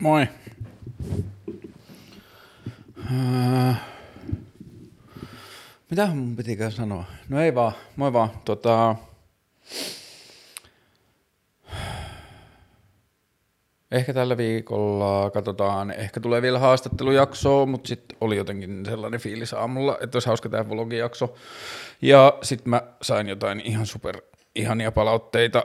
Moi. Uh, mitä mun pitikään sanoa? No ei vaan, moi vaan. Tota, ehkä tällä viikolla katsotaan, ehkä tulee vielä haastattelujaksoa, mutta sitten oli jotenkin sellainen fiilis aamulla, että olisi hauska tehdä vlogijakso. Ja sitten mä sain jotain ihan super ihania palautteita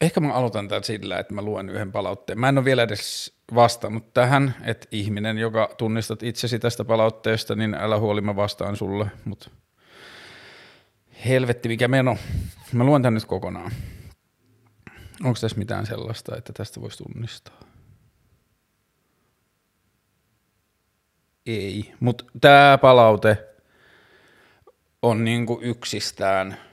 Ehkä mä aloitan tämän sillä, että mä luen yhden palautteen. Mä en ole vielä edes vastannut tähän, että ihminen, joka tunnistat itsesi tästä palautteesta, niin älä huoli, mä vastaan sulle, mutta helvetti mikä meno. Mä luen tän nyt kokonaan. Onko tässä mitään sellaista, että tästä voisi tunnistaa? Ei, mutta tämä palaute on niinku yksistään –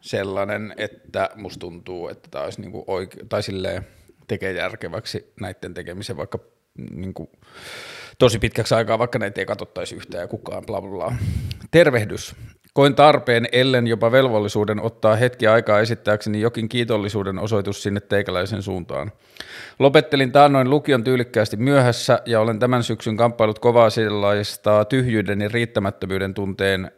sellainen, että musta tuntuu, että tämä olisi niinku oike- tai silleen tekee järkeväksi näiden tekemisen vaikka niinku tosi pitkäksi aikaa, vaikka näitä ei katsottaisi yhtään ja kukaan, bla bla bla. Tervehdys. Koin tarpeen, ellen jopa velvollisuuden ottaa hetki aikaa esittääkseni jokin kiitollisuuden osoitus sinne teikäläisen suuntaan. Lopettelin taannoin lukion tyylikkäästi myöhässä ja olen tämän syksyn kamppailut kovaa sellaista tyhjyyden ja riittämättömyyden tunteen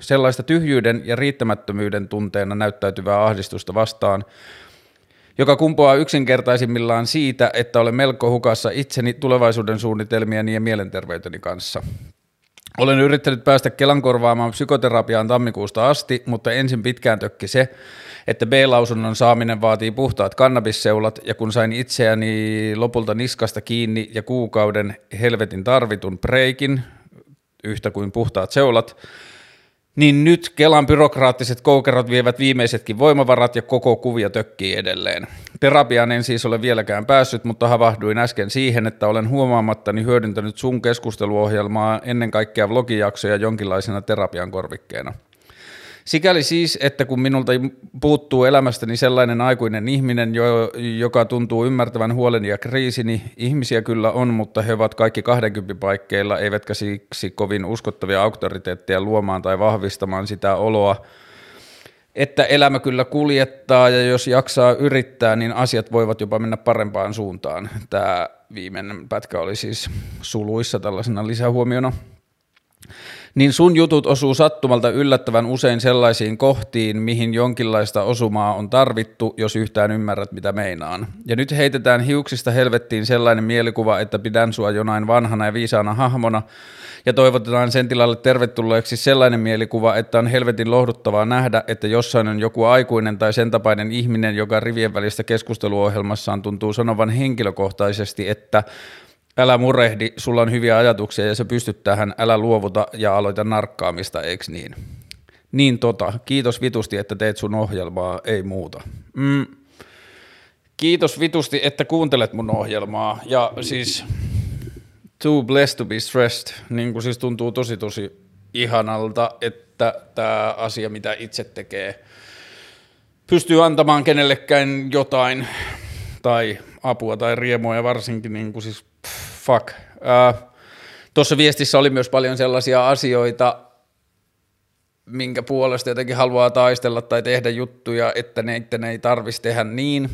sellaista tyhjyyden ja riittämättömyyden tunteena näyttäytyvää ahdistusta vastaan, joka kumpuaa yksinkertaisimmillaan siitä, että olen melko hukassa itseni tulevaisuuden suunnitelmieni ja mielenterveyteni kanssa. Olen yrittänyt päästä Kelan korvaamaan psykoterapiaan tammikuusta asti, mutta ensin pitkään tökki se, että B-lausunnon saaminen vaatii puhtaat kannabisseulat, ja kun sain itseäni lopulta niskasta kiinni ja kuukauden helvetin tarvitun breikin, yhtä kuin puhtaat seulat, niin nyt Kelan byrokraattiset koukerot vievät viimeisetkin voimavarat ja koko kuvia tökkii edelleen. Terapiaan en siis ole vieläkään päässyt, mutta havahduin äsken siihen, että olen huomaamattani hyödyntänyt sun keskusteluohjelmaa ennen kaikkea vlogijaksoja jonkinlaisena terapian korvikkeena – Sikäli siis, että kun minulta puuttuu elämästäni sellainen aikuinen ihminen, jo, joka tuntuu ymmärtävän huoleni ja kriisini, ihmisiä kyllä on, mutta he ovat kaikki 20 paikkeilla, eivätkä siksi kovin uskottavia auktoriteetteja luomaan tai vahvistamaan sitä oloa, että elämä kyllä kuljettaa ja jos jaksaa yrittää, niin asiat voivat jopa mennä parempaan suuntaan. Tämä viimeinen pätkä oli siis suluissa tällaisena lisähuomiona niin sun jutut osuu sattumalta yllättävän usein sellaisiin kohtiin, mihin jonkinlaista osumaa on tarvittu, jos yhtään ymmärrät, mitä meinaan. Ja nyt heitetään hiuksista helvettiin sellainen mielikuva, että pidän sua jonain vanhana ja viisaana hahmona, ja toivotetaan sen tilalle tervetulleeksi sellainen mielikuva, että on helvetin lohduttavaa nähdä, että jossain on joku aikuinen tai sen tapainen ihminen, joka rivien välistä keskusteluohjelmassaan tuntuu sanovan henkilökohtaisesti, että älä murehdi, sulla on hyviä ajatuksia ja se pystyt tähän, älä luovuta ja aloita narkkaamista, eikö niin? Niin tota, kiitos vitusti, että teet sun ohjelmaa, ei muuta. Mm. Kiitos vitusti, että kuuntelet mun ohjelmaa ja siis too blessed to be stressed, niin kuin siis tuntuu tosi tosi ihanalta, että tämä asia, mitä itse tekee, pystyy antamaan kenellekään jotain tai apua tai riemua ja varsinkin niin kuin siis fuck. Uh, Tuossa viestissä oli myös paljon sellaisia asioita, minkä puolesta jotenkin haluaa taistella tai tehdä juttuja, että ne, että ne ei tarvitsisi tehdä niin.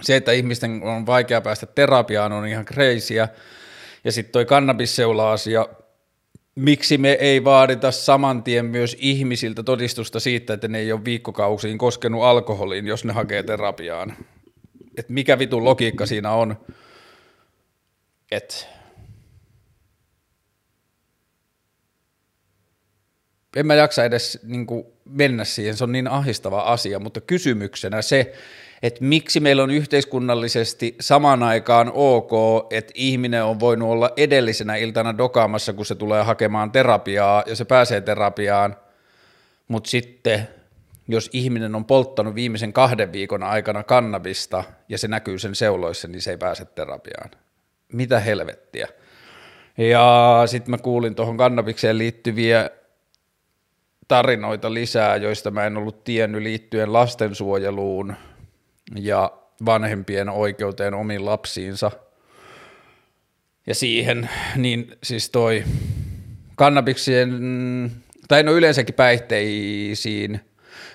Se, että ihmisten on vaikea päästä terapiaan, on ihan kreisiä. Ja sitten toi kannabisseula-asia, miksi me ei vaadita saman tien myös ihmisiltä todistusta siitä, että ne ei ole viikkokausiin koskenut alkoholiin, jos ne hakee terapiaan. Et mikä vitun logiikka siinä on? Että en mä jaksa edes niin kuin mennä siihen, se on niin ahistava asia, mutta kysymyksenä se, että miksi meillä on yhteiskunnallisesti samaan aikaan ok, että ihminen on voinut olla edellisenä iltana dokaamassa, kun se tulee hakemaan terapiaa ja se pääsee terapiaan, mutta sitten jos ihminen on polttanut viimeisen kahden viikon aikana kannabista ja se näkyy sen seuloissa, niin se ei pääse terapiaan mitä helvettiä. Ja sitten mä kuulin tuohon kannabikseen liittyviä tarinoita lisää, joista mä en ollut tiennyt liittyen lastensuojeluun ja vanhempien oikeuteen omiin lapsiinsa. Ja siihen, niin siis toi kannabiksien, tai no yleensäkin päihteisiin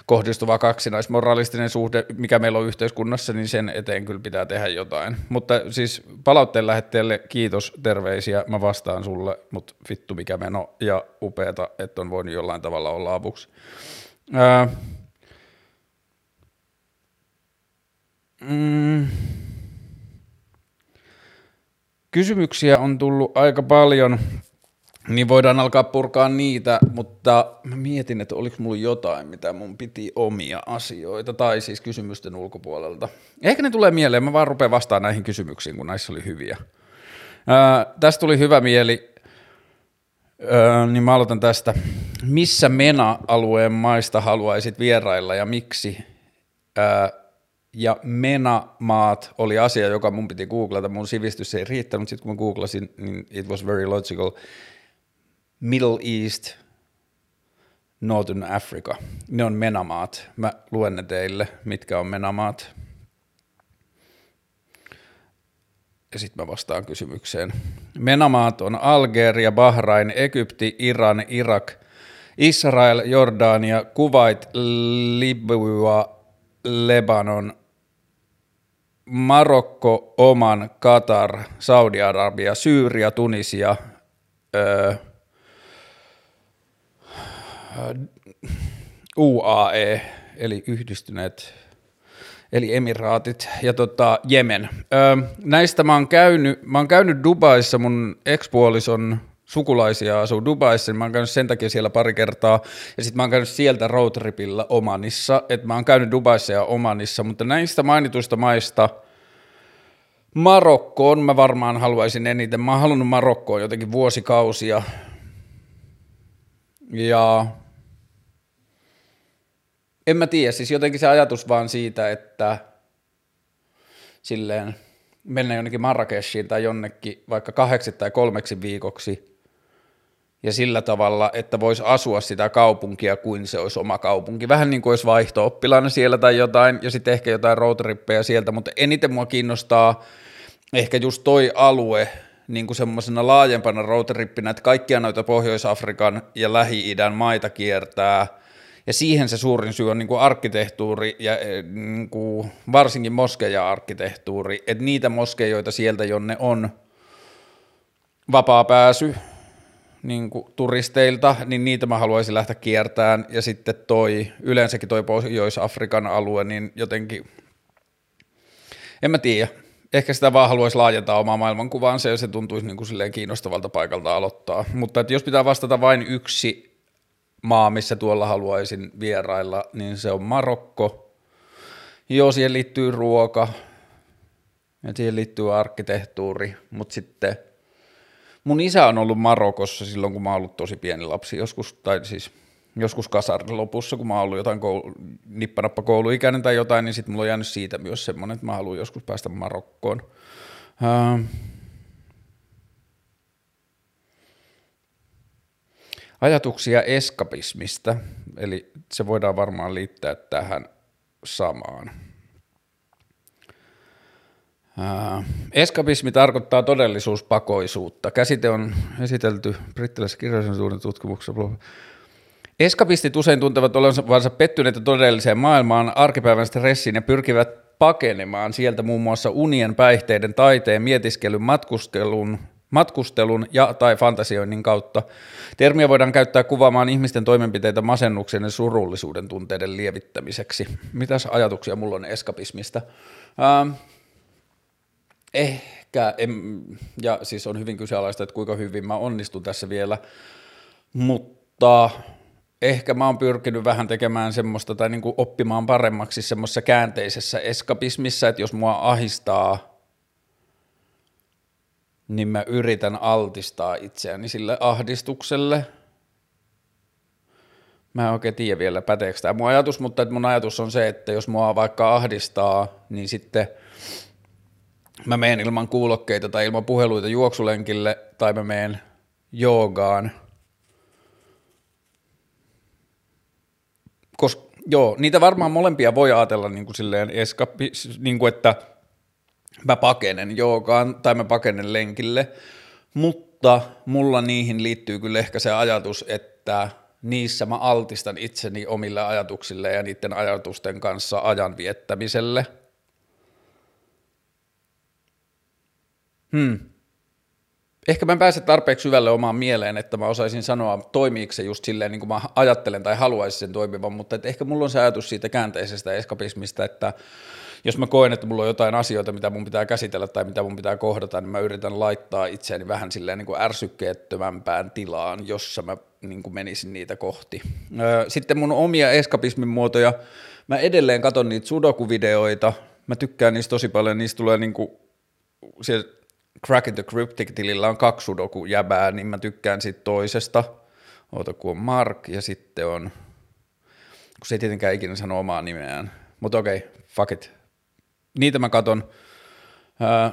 kohdistuva kaksinaismoralistinen suhde, mikä meillä on yhteiskunnassa, niin sen eteen kyllä pitää tehdä jotain. Mutta siis palautteen lähettäjälle kiitos, terveisiä, mä vastaan sulle, mutta vittu mikä meno ja upeeta, että on voinut jollain tavalla olla avuksi. Ää, mm, kysymyksiä on tullut aika paljon. Niin voidaan alkaa purkaa niitä, mutta mä mietin, että oliko mulla jotain, mitä mun piti omia asioita, tai siis kysymysten ulkopuolelta. Ehkä ne tulee mieleen, mä vaan rupean vastaan näihin kysymyksiin, kun näissä oli hyviä. Ää, tästä tuli hyvä mieli, ää, niin mä aloitan tästä. Missä MENA-alueen maista haluaisit vierailla ja miksi? Ää, ja MENA-maat oli asia, joka mun piti googlata, mun sivistys ei riittänyt, sitten kun mä googlasin, niin it was very logical – Middle East, Northern Africa. Ne on menamaat. Mä luen ne teille, mitkä on menamaat. Ja sitten mä vastaan kysymykseen. Menamaat on Algeria, Bahrain, Egypti, Iran, Irak, Israel, Jordania, Kuwait, Libya, Lebanon, Marokko, Oman, Katar, Saudi-Arabia, Syyria, Tunisia, öö, UAE, eli yhdistyneet, eli emiraatit ja tota, Jemen. Öö, näistä mä oon, käynyt, mä oon käynyt Dubaissa, mun ekspuolison sukulaisia asuu Dubaissa, niin mä oon käynyt sen takia siellä pari kertaa, ja sitten mä oon käynyt sieltä roadtripillä Omanissa, että mä oon käynyt Dubaissa ja Omanissa, mutta näistä mainituista maista Marokkoon mä varmaan haluaisin eniten, mä oon halunnut Marokkoon jotenkin vuosikausia, ja en mä tiedä, siis jotenkin se ajatus vaan siitä, että silleen mennä jonnekin Marrakeshiin tai jonnekin vaikka kahdeksi tai kolmeksi viikoksi ja sillä tavalla, että voisi asua sitä kaupunkia kuin se olisi oma kaupunki. Vähän niin kuin olisi vaihto siellä tai jotain ja sitten ehkä jotain roadtrippejä sieltä, mutta eniten mua kiinnostaa ehkä just toi alue, niin kuin semmoisena laajempana roadtrippinä, että kaikkia noita Pohjois-Afrikan ja Lähi-idän maita kiertää – ja siihen se suurin syy on niin kuin arkkitehtuuri ja eh, niin kuin varsinkin moskeja-arkkitehtuuri, että niitä moskeijoita sieltä, jonne on vapaa pääsy niin kuin turisteilta, niin niitä mä haluaisin lähteä kiertämään. Ja sitten toi, yleensäkin toi Pohjois-Afrikan alue, niin jotenkin, en mä tiedä, ehkä sitä vaan haluaisi laajentaa omaa maailmankuvaansa ja se tuntuisi niin kuin silleen kiinnostavalta paikalta aloittaa. Mutta että jos pitää vastata vain yksi maa, missä tuolla haluaisin vierailla, niin se on Marokko. Joo, siihen liittyy ruoka ja siihen liittyy arkkitehtuuri, mutta sitten mun isä on ollut Marokossa silloin, kun mä oon ollut tosi pieni lapsi, joskus, tai siis joskus kasarin lopussa, kun mä oon ollut jotain koulu, nippanappa kouluikäinen tai jotain, niin sitten mulla on jäänyt siitä myös semmoinen, että mä haluan joskus päästä Marokkoon. Uh, Ajatuksia eskapismista, eli se voidaan varmaan liittää tähän samaan. eskapismi tarkoittaa todellisuuspakoisuutta. Käsite on esitelty brittiläisessä kirjallisuuden tutkimuksessa. Eskapistit usein tuntevat olevansa pettyneitä todelliseen maailmaan, arkipäivän stressiin ja pyrkivät pakenemaan sieltä muun muassa unien, päihteiden, taiteen, mietiskelyn, matkustelun, matkustelun ja tai fantasioinnin kautta. Termiä voidaan käyttää kuvaamaan ihmisten toimenpiteitä masennuksen ja surullisuuden tunteiden lievittämiseksi. Mitäs ajatuksia mulla on eskapismista? Ähm, ehkä, en, ja siis on hyvin kyseenalaista, että kuinka hyvin mä onnistun tässä vielä, mutta ehkä mä oon pyrkinyt vähän tekemään semmoista tai niin kuin oppimaan paremmaksi semmoisessa käänteisessä eskapismissa, että jos mua ahistaa – niin mä yritän altistaa itseäni sille ahdistukselle. Mä en oikein tiedä vielä päteekö tämä mun ajatus, mutta mun ajatus on se, että jos mua vaikka ahdistaa, niin sitten mä menen ilman kuulokkeita tai ilman puheluita juoksulenkille tai mä menen joogaan. Koska joo, niitä varmaan molempia voi ajatella niin kuin silleen eskapi, niin kuin että – mä pakenen joogaan tai mä pakenen lenkille, mutta mulla niihin liittyy kyllä ehkä se ajatus, että niissä mä altistan itseni omille ajatuksille ja niiden ajatusten kanssa ajan viettämiselle. Hmm. Ehkä mä en pääse tarpeeksi syvälle omaan mieleen, että mä osaisin sanoa, toimiiko se just silleen, niin kuin mä ajattelen tai haluaisin sen toimivan, mutta että ehkä mulla on se ajatus siitä käänteisestä eskapismista, että jos mä koen, että mulla on jotain asioita, mitä mun pitää käsitellä tai mitä mun pitää kohdata, niin mä yritän laittaa itseäni vähän silleen niin kuin ärsykkeettömämpään tilaan, jossa mä niin kuin menisin niitä kohti. Sitten mun omia eskapismin muotoja, mä edelleen katon niitä sudoku-videoita, mä tykkään niistä tosi paljon, niistä tulee niin kuin, se Crack the Cryptic-tilillä on kaksi sudoku-jäbää, niin mä tykkään siitä toisesta, oota kun on Mark ja sitten on, kun se ei tietenkään ikinä sano omaa nimeään, mutta okei, okay, fuck it, niitä mä katon.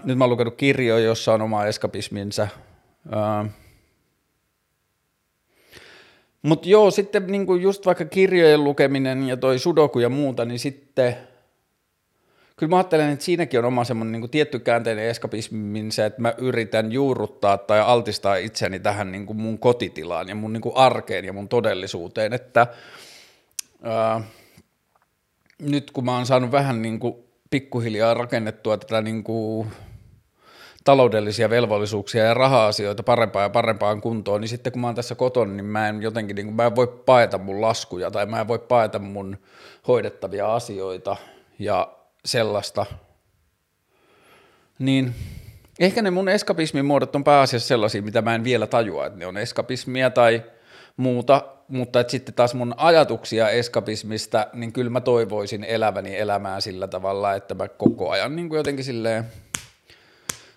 nyt mä oon lukenut kirjoja, jossa on oma eskapisminsa. Mutta joo, sitten niinku just vaikka kirjojen lukeminen ja toi sudoku ja muuta, niin sitten kyllä mä ajattelen, että siinäkin on oma semmoinen niinku tietty käänteinen eskapisminsa, että mä yritän juurruttaa tai altistaa itseni tähän niinku mun kotitilaan ja mun niinku arkeen ja mun todellisuuteen, että ää, nyt kun mä oon saanut vähän niinku pikkuhiljaa rakennettua tätä niin kuin taloudellisia velvollisuuksia ja raha-asioita parempaan ja parempaan kuntoon, niin sitten kun mä oon tässä kotona, niin mä en jotenkin, niin kuin, mä en voi paeta mun laskuja tai mä en voi paeta mun hoidettavia asioita ja sellaista. Niin ehkä ne mun eskapismin muodot on pääasiassa sellaisia, mitä mä en vielä tajua, että ne on eskapismia tai muuta, mutta että sitten taas mun ajatuksia eskapismista, niin kyllä mä toivoisin eläväni elämää sillä tavalla, että mä koko ajan niin kuin jotenkin silleen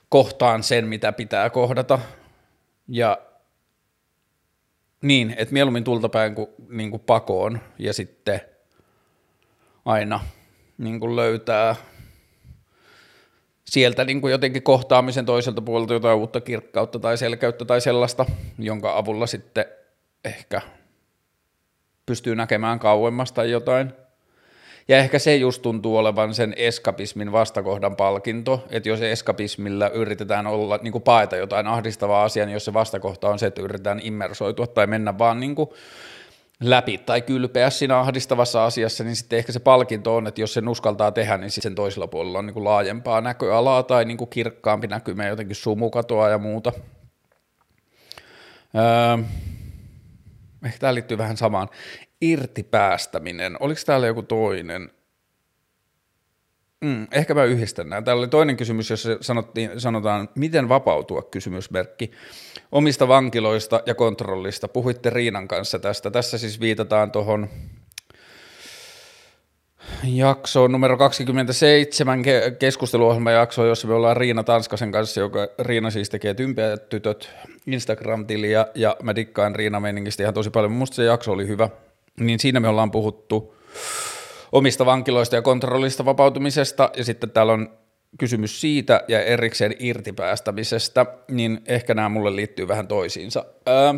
kohtaan sen, mitä pitää kohdata. Ja niin, että mieluummin tultapäin kuin, niin kuin pakoon ja sitten aina niin kuin löytää sieltä niin kuin jotenkin kohtaamisen toiselta puolelta jotain uutta kirkkautta tai selkeyttä tai sellaista, jonka avulla sitten ehkä pystyy näkemään kauemmas tai jotain. Ja ehkä se just tuntuu olevan sen eskapismin vastakohdan palkinto, että jos eskapismilla yritetään olla, niin kuin paeta jotain ahdistavaa asiaa, niin jos se vastakohta on se, että yritetään immersoitua tai mennä vaan niin kuin läpi tai kylpeä siinä ahdistavassa asiassa, niin sitten ehkä se palkinto on, että jos sen uskaltaa tehdä, niin sen toisella puolella on niin kuin laajempaa näköalaa tai niin kuin kirkkaampi näkymä, jotenkin sumukatoa ja muuta. Öö, ehkä tämä liittyy vähän samaan. Irtipäästäminen, oliko täällä joku toinen? Mm, ehkä mä yhdistän nämä. Täällä oli toinen kysymys, jossa sanottiin, sanotaan, miten vapautua, kysymysmerkki, omista vankiloista ja kontrollista. Puhuitte Riinan kanssa tästä. Tässä siis viitataan tuohon jaksoon numero 27 keskusteluohjelmajaksoon, jossa me ollaan Riina Tanskasen kanssa, joka Riina siis tekee Tympiä tytöt Instagram-tiliä, ja mä dikkaan Riina meiningistä ihan tosi paljon. Musta se jakso oli hyvä. Niin siinä me ollaan puhuttu omista vankiloista ja kontrollista vapautumisesta, ja sitten täällä on kysymys siitä ja erikseen irtipäästämisestä, niin ehkä nämä mulle liittyy vähän toisiinsa. Öö,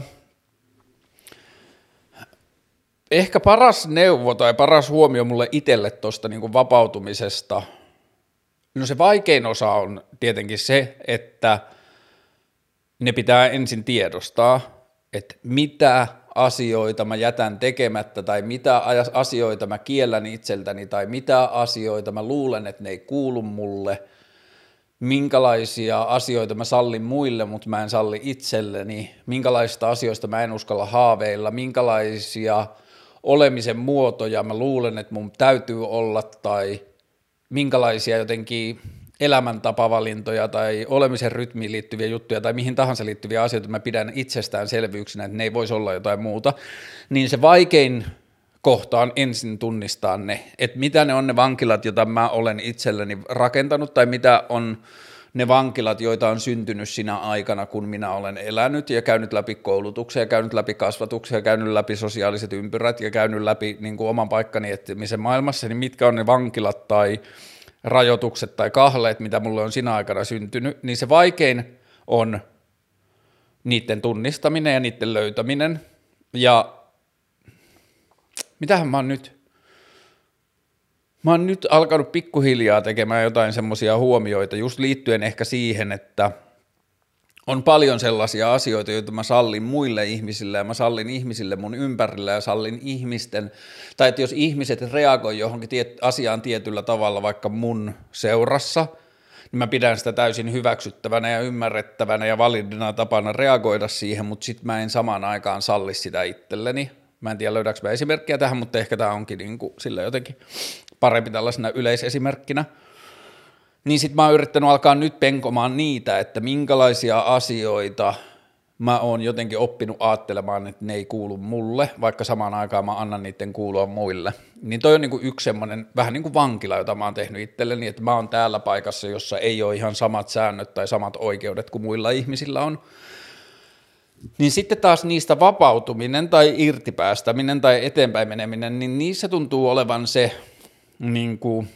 ehkä paras neuvo tai paras huomio mulle itselle tuosta niin vapautumisesta, no se vaikein osa on tietenkin se, että ne pitää ensin tiedostaa, että mitä asioita mä jätän tekemättä tai mitä asioita mä kiellän itseltäni tai mitä asioita mä luulen, että ne ei kuulu mulle, minkälaisia asioita mä sallin muille, mutta mä en salli itselleni, minkälaisista asioista mä en uskalla haaveilla, minkälaisia olemisen muotoja. Mä luulen, että mun täytyy olla tai minkälaisia jotenkin elämäntapavalintoja tai olemisen rytmiin liittyviä juttuja tai mihin tahansa liittyviä asioita mä pidän itsestäänselvyyksinä, että ne ei voisi olla jotain muuta, niin se vaikein kohta on ensin tunnistaa ne, että mitä ne on ne vankilat, joita mä olen itselleni rakentanut tai mitä on ne vankilat, joita on syntynyt sinä aikana, kun minä olen elänyt ja käynyt läpi koulutuksia, ja käynyt läpi kasvatuksia, käynyt läpi sosiaaliset ympyrät ja käynyt läpi niin kuin oman paikkani etsimisen maailmassa, niin mitkä on ne vankilat tai rajoitukset tai kahleet, mitä mulle on sinä aikana syntynyt, niin se vaikein on niiden tunnistaminen ja niiden löytäminen. Ja mitähän mä oon nyt? Mä oon nyt alkanut pikkuhiljaa tekemään jotain semmoisia huomioita, just liittyen ehkä siihen, että on paljon sellaisia asioita, joita mä sallin muille ihmisille ja mä sallin ihmisille mun ympärillä ja sallin ihmisten, tai että jos ihmiset reagoi johonkin tiet, asiaan tietyllä tavalla vaikka mun seurassa, niin mä pidän sitä täysin hyväksyttävänä ja ymmärrettävänä ja validina tapana reagoida siihen, mutta sitten mä en samaan aikaan salli sitä itselleni. Mä en tiedä löydäänkö mä esimerkkiä tähän, mutta ehkä tämä onkin niin kuin sillä jotenkin parempi tällaisena yleisesimerkkinä – niin sitten mä oon yrittänyt alkaa nyt penkomaan niitä, että minkälaisia asioita mä oon jotenkin oppinut ajattelemaan, että ne ei kuulu mulle, vaikka samaan aikaan mä annan niiden kuulua muille. Niin toi on niinku yksi semmoinen vähän niin kuin vankila, jota mä oon tehnyt itselleni, että mä oon täällä paikassa, jossa ei ole ihan samat säännöt tai samat oikeudet kuin muilla ihmisillä on. Niin sitten taas niistä vapautuminen tai irtipäästäminen tai eteenpäin meneminen, niin niissä tuntuu olevan se niin kuin,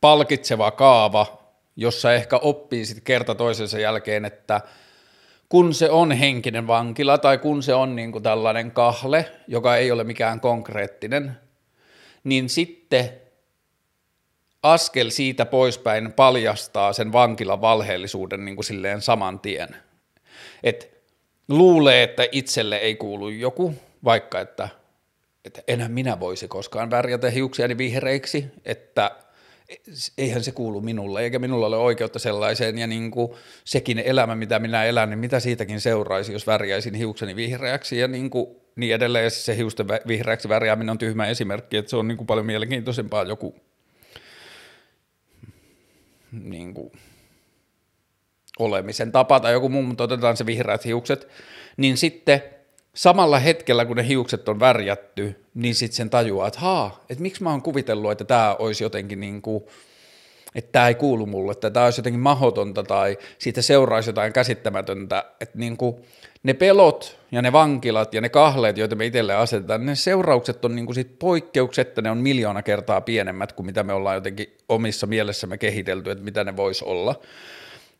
palkitseva kaava, jossa ehkä oppii sitten kerta toisensa jälkeen, että kun se on henkinen vankila tai kun se on niin kuin tällainen kahle, joka ei ole mikään konkreettinen, niin sitten askel siitä poispäin paljastaa sen vankilan valheellisuuden niin kuin silleen saman tien. Et luulee, että itselle ei kuulu joku, vaikka että, että enää minä voisi koskaan värjätä hiuksiani vihreiksi, että – eihän se kuulu minulle, eikä minulla ole oikeutta sellaiseen, ja niin kuin sekin elämä, mitä minä elän, niin mitä siitäkin seuraisi, jos värjäisin hiukseni vihreäksi, ja niin, kuin, niin edelleen, ja se hiusten vihreäksi värjääminen on tyhmä esimerkki, että se on niin kuin paljon mielenkiintoisempaa joku niin kuin, olemisen tapa tai joku muu, mutta otetaan se vihreät hiukset, niin sitten – samalla hetkellä, kun ne hiukset on värjätty, niin sitten sen tajuaa, että haa, että miksi mä oon kuvitellut, että tämä olisi jotenkin niin kuin, että tämä ei kuulu mulle, että tämä olisi jotenkin mahotonta tai siitä seuraisi jotain käsittämätöntä, että niin kuin ne pelot ja ne vankilat ja ne kahleet, joita me itselle asetetaan, ne seuraukset on niin kuin sit poikkeuksetta, ne on miljoona kertaa pienemmät kuin mitä me ollaan jotenkin omissa mielessämme kehitelty, että mitä ne voisi olla.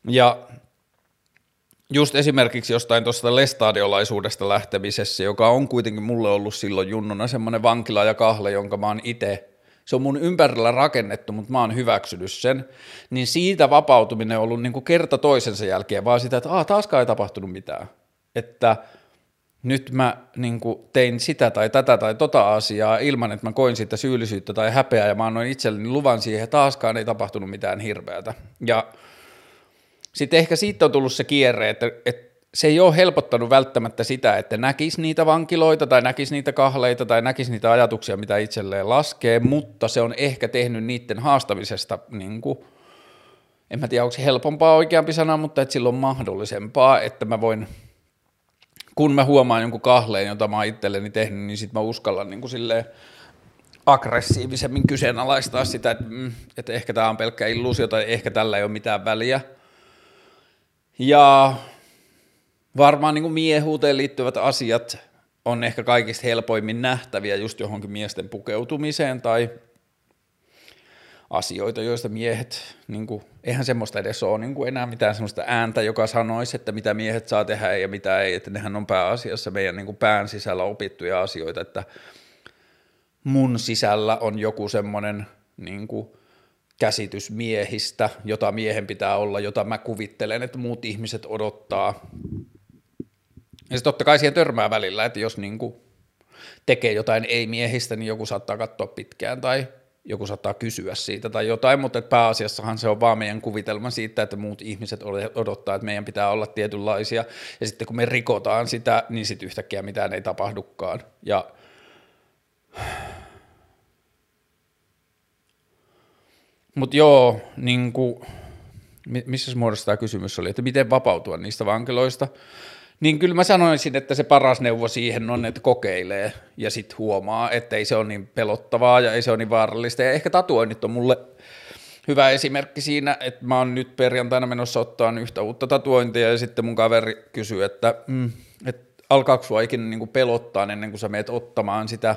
Ja just esimerkiksi jostain tuosta lestadiolaisuudesta lähtemisessä, joka on kuitenkin mulle ollut silloin junnuna semmoinen vankila ja kahle, jonka mä oon itse, se on mun ympärillä rakennettu, mutta mä oon hyväksynyt sen, niin siitä vapautuminen on ollut niin kuin kerta toisensa jälkeen vaan sitä, että Aa, taaskaan ei tapahtunut mitään, että nyt mä niin kuin tein sitä tai tätä tai tota asiaa ilman, että mä koin siitä syyllisyyttä tai häpeää ja mä annoin itselleni luvan siihen, taaskaan ei tapahtunut mitään hirveätä. Ja sitten ehkä siitä on tullut se kierre, että, että se ei ole helpottanut välttämättä sitä, että näkisi niitä vankiloita tai näkisi niitä kahleita tai näkisi niitä ajatuksia, mitä itselleen laskee, mutta se on ehkä tehnyt niiden haastamisesta, niin kuin, en mä tiedä onko se helpompaa oikeampi sana, mutta että silloin mahdollisempaa, että mä voin, kun mä huomaan jonkun kahleen, jota mä oon itselleni tehnyt, niin sitten mä uskallan niin kuin silleen, aggressiivisemmin kyseenalaistaa sitä, että, mm, että ehkä tämä on pelkkä illuusio tai ehkä tällä ei ole mitään väliä, ja varmaan niin kuin miehuuteen liittyvät asiat on ehkä kaikista helpoimmin nähtäviä just johonkin miesten pukeutumiseen tai asioita, joista miehet, niin kuin, eihän semmoista edes ole niin kuin enää mitään semmoista ääntä, joka sanoisi, että mitä miehet saa tehdä ja mitä ei, että nehän on pääasiassa meidän niin kuin pään sisällä opittuja asioita, että mun sisällä on joku semmoinen niin kuin, käsitys miehistä, jota miehen pitää olla, jota mä kuvittelen, että muut ihmiset odottaa. Ja se totta kai siihen törmää välillä, että jos niin kuin tekee jotain ei-miehistä, niin joku saattaa katsoa pitkään tai joku saattaa kysyä siitä tai jotain, mutta pääasiassahan se on vaan meidän kuvitelma siitä, että muut ihmiset odottaa, että meidän pitää olla tietynlaisia, ja sitten kun me rikotaan sitä, niin sitten yhtäkkiä mitään ei tapahdukaan. Ja Mutta joo, niin kuin, missä muodossa tämä kysymys oli, että miten vapautua niistä vankiloista, niin kyllä mä sanoisin, että se paras neuvo siihen on, että kokeilee ja sitten huomaa, että ei se ole niin pelottavaa ja ei se ole niin vaarallista. Ja ehkä tatuoinnit on mulle hyvä esimerkki siinä, että mä oon nyt perjantaina menossa ottaa yhtä uutta tatuointia ja sitten mun kaveri kysyy, että, mm, että alkaako sua ikinä niin kuin pelottaa ennen kuin sä meet ottamaan sitä,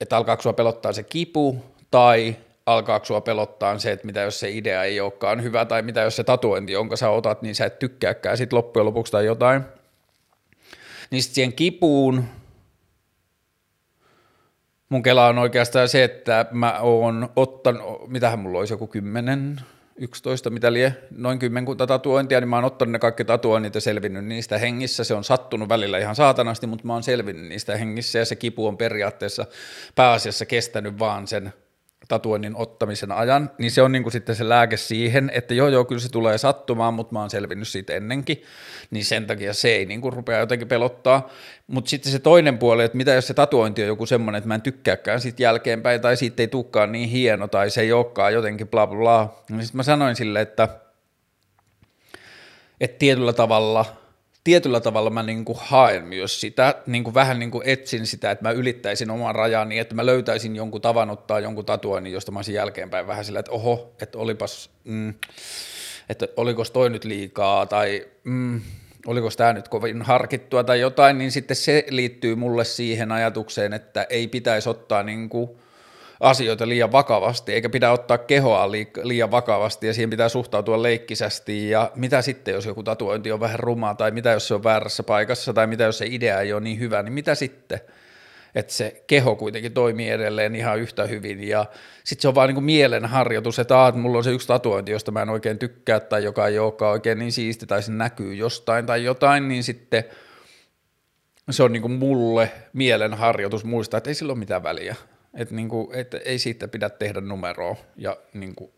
että alkaako sua pelottaa se kipu tai alkaako sua pelottaa se, että mitä jos se idea ei olekaan hyvä, tai mitä jos se tatuointi, jonka sä otat, niin sä et tykkääkään sit loppujen lopuksi tai jotain. Niin sitten siihen kipuun mun kela on oikeastaan se, että mä oon ottanut, mitähän mulla olisi joku kymmenen, 11, mitä lie, noin kymmenkunta tatuointia, niin mä oon ottanut ne kaikki tatuoinnit ja selvinnyt niistä hengissä. Se on sattunut välillä ihan saatanasti, mutta mä oon selvinnyt niistä hengissä ja se kipu on periaatteessa pääasiassa kestänyt vaan sen tatuoinnin ottamisen ajan, niin se on niin kuin sitten se lääke siihen, että joo joo, kyllä se tulee sattumaan, mutta mä oon selvinnyt siitä ennenkin, niin sen takia se ei niin kuin rupea jotenkin pelottaa. Mutta sitten se toinen puoli, että mitä jos se tatuointi on joku semmoinen, että mä en tykkääkään siitä jälkeenpäin, tai siitä ei tulekaan niin hieno, tai se ei olekaan jotenkin bla bla bla. Niin sitten mä sanoin sille, että, että tietyllä tavalla – tietyllä tavalla mä niin kuin haen myös sitä, niin kuin vähän niin kuin etsin sitä, että mä ylittäisin oman rajani, että mä löytäisin jonkun tavan ottaa jonkun tatuoinnin, josta mä olisin jälkeenpäin vähän sillä, että oho, että olipas, mm, että oliko toi nyt liikaa tai mm, oliko tämä nyt kovin harkittua tai jotain, niin sitten se liittyy mulle siihen ajatukseen, että ei pitäisi ottaa niin kuin – asioita liian vakavasti, eikä pidä ottaa kehoa liian vakavasti ja siihen pitää suhtautua leikkisästi ja mitä sitten, jos joku tatuointi on vähän rumaa tai mitä jos se on väärässä paikassa tai mitä jos se idea ei ole niin hyvä, niin mitä sitten? Että se keho kuitenkin toimii edelleen ihan yhtä hyvin ja sitten se on vaan niin kuin mielenharjoitus, että aah, mulla on se yksi tatuointi, josta mä en oikein tykkää tai joka ei olekaan oikein niin siisti tai se näkyy jostain tai jotain, niin sitten se on niin kuin mulle mielenharjoitus muistaa, että ei sillä ole mitään väliä. Että niinku, et ei siitä pidä tehdä numeroa. Ja niinku,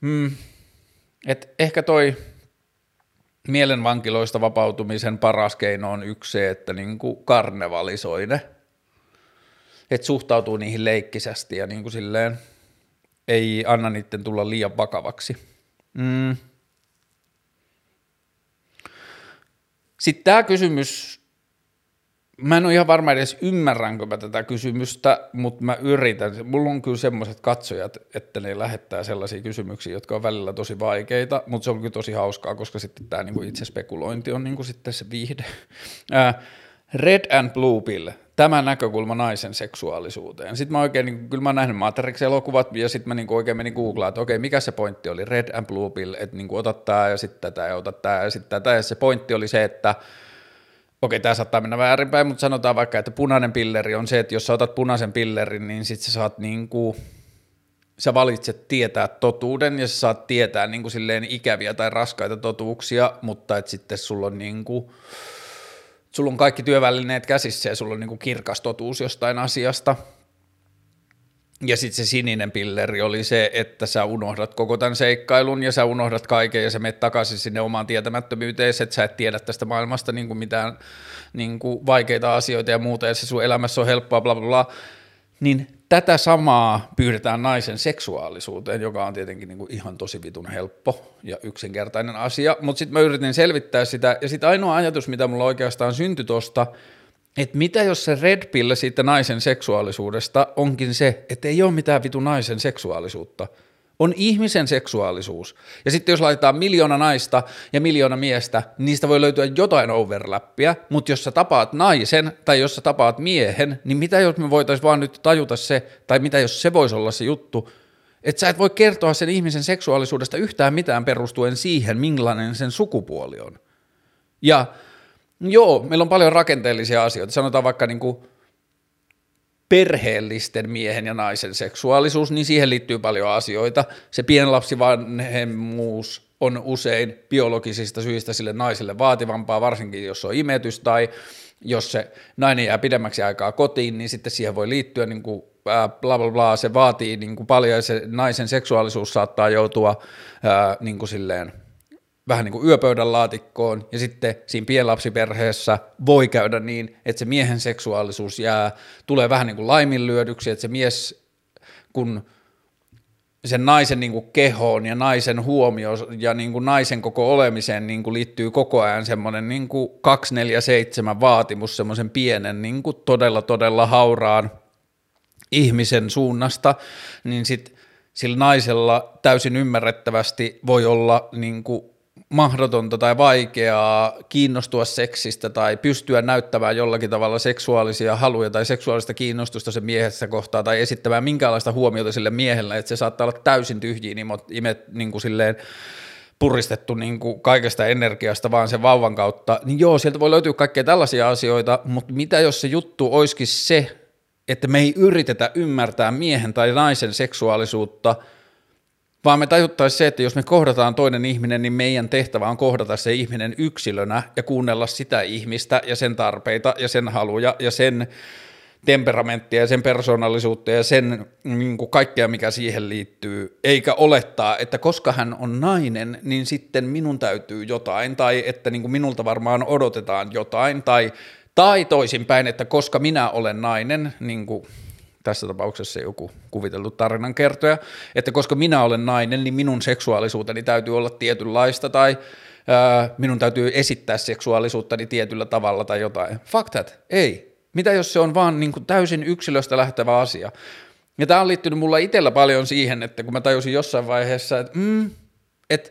mm, et ehkä toi mielenvankiloista vapautumisen paras keino on yksi se, että niinku karnevalisoi ne. Että suhtautuu niihin leikkisästi ja niinku silleen ei anna niiden tulla liian vakavaksi. Mm. Sitten tämä kysymys Mä en ole ihan varma edes ymmärränkö mä tätä kysymystä, mutta mä yritän. Mulla on kyllä semmoiset katsojat, että ne lähettää sellaisia kysymyksiä, jotka on välillä tosi vaikeita, mutta se on kyllä tosi hauskaa, koska sitten tämä niinku itse spekulointi on niinku sitten se viihde. Red and Blue Pill, tämä näkökulma naisen seksuaalisuuteen. Sitten mä oikein, niin, kyllä mä oon nähnyt Matrix-elokuvat ja sitten mä niin oikein menin googlaan, että okei, mikä se pointti oli, Red and Blue Pill, että niin ota tämä ja sitten tätä ja ota tämä ja sitten tätä. Ja se pointti oli se, että okei, tämä saattaa mennä väärinpäin, mutta sanotaan vaikka, että punainen pilleri on se, että jos sä otat punaisen pillerin, niin sit sä saat niin kuin, sä valitset tietää totuuden ja sä saat tietää niin kuin silleen ikäviä tai raskaita totuuksia, mutta että sitten sulla on niin kuin, sulla on kaikki työvälineet käsissä ja sulla on niin kuin kirkas totuus jostain asiasta, ja sitten se sininen pilleri oli se, että sä unohdat koko tämän seikkailun ja sä unohdat kaiken ja sä menet takaisin sinne omaan tietämättömyyteen, että sä et tiedä tästä maailmasta niin kuin mitään niin kuin vaikeita asioita ja muuta ja se sun elämässä on helppoa, bla bla bla. Niin tätä samaa pyydetään naisen seksuaalisuuteen, joka on tietenkin niin kuin ihan tosi vitun helppo ja yksinkertainen asia, mutta sitten mä yritin selvittää sitä ja sitten ainoa ajatus, mitä mulla oikeastaan syntyi tuosta, että mitä jos se red pill siitä naisen seksuaalisuudesta onkin se, että ei ole mitään vitu naisen seksuaalisuutta, on ihmisen seksuaalisuus. Ja sitten jos laitetaan miljoona naista ja miljoona miestä, niistä voi löytyä jotain overlappia, mutta jos sä tapaat naisen tai jos sä tapaat miehen, niin mitä jos me voitaisiin vaan nyt tajuta se, tai mitä jos se voisi olla se juttu, että sä et voi kertoa sen ihmisen seksuaalisuudesta yhtään mitään perustuen siihen, millainen sen sukupuoli on. Ja Joo, meillä on paljon rakenteellisia asioita. Sanotaan vaikka niin kuin perheellisten miehen ja naisen seksuaalisuus, niin siihen liittyy paljon asioita. Se pienlapsivanhemmuus on usein biologisista syistä sille naiselle vaativampaa, varsinkin jos on imetys tai jos se nainen jää pidemmäksi aikaa kotiin, niin sitten siihen voi liittyä niin kuin, bla bla bla, se vaatii niin kuin paljon ja se naisen seksuaalisuus saattaa joutua ää, niin kuin silleen – vähän niin kuin yöpöydän laatikkoon, ja sitten siinä pienlapsiperheessä voi käydä niin, että se miehen seksuaalisuus jää, tulee vähän niin kuin laiminlyödyksi, että se mies, kun sen naisen niin kuin kehoon ja naisen huomio ja niin kuin naisen koko olemiseen niin kuin liittyy koko ajan semmoinen niin kuin 247 vaatimus semmoisen pienen niin kuin todella todella hauraan ihmisen suunnasta, niin sitten sillä naisella täysin ymmärrettävästi voi olla niin kuin mahdotonta tai vaikeaa kiinnostua seksistä tai pystyä näyttämään jollakin tavalla seksuaalisia haluja tai seksuaalista kiinnostusta sen miehessä kohtaa tai esittämään minkäänlaista huomiota sille miehelle, että se saattaa olla täysin tyhjiä imet niin kuin silleen puristettu niin kuin kaikesta energiasta vaan sen vauvan kautta, niin joo, sieltä voi löytyä kaikkea tällaisia asioita, mutta mitä jos se juttu olisikin se, että me ei yritetä ymmärtää miehen tai naisen seksuaalisuutta – vaan me tajuttaisiin se, että jos me kohdataan toinen ihminen, niin meidän tehtävä on kohdata se ihminen yksilönä ja kuunnella sitä ihmistä ja sen tarpeita ja sen haluja ja sen temperamenttia ja sen persoonallisuutta ja sen niin kuin kaikkea, mikä siihen liittyy, eikä olettaa, että koska hän on nainen, niin sitten minun täytyy jotain, tai että niin kuin minulta varmaan odotetaan jotain, tai, tai toisinpäin, että koska minä olen nainen, niin kuin tässä tapauksessa joku kuviteltu tarinankertoja, että koska minä olen nainen, niin minun seksuaalisuuteni täytyy olla tietynlaista, tai minun täytyy esittää seksuaalisuuttani tietyllä tavalla tai jotain. Fuck that, ei mitä jos se on vaan niin kuin täysin yksilöstä lähtevä asia? Ja tämä on liittynyt mulla itsellä paljon siihen, että kun mä tajusin jossain vaiheessa, että, mm, että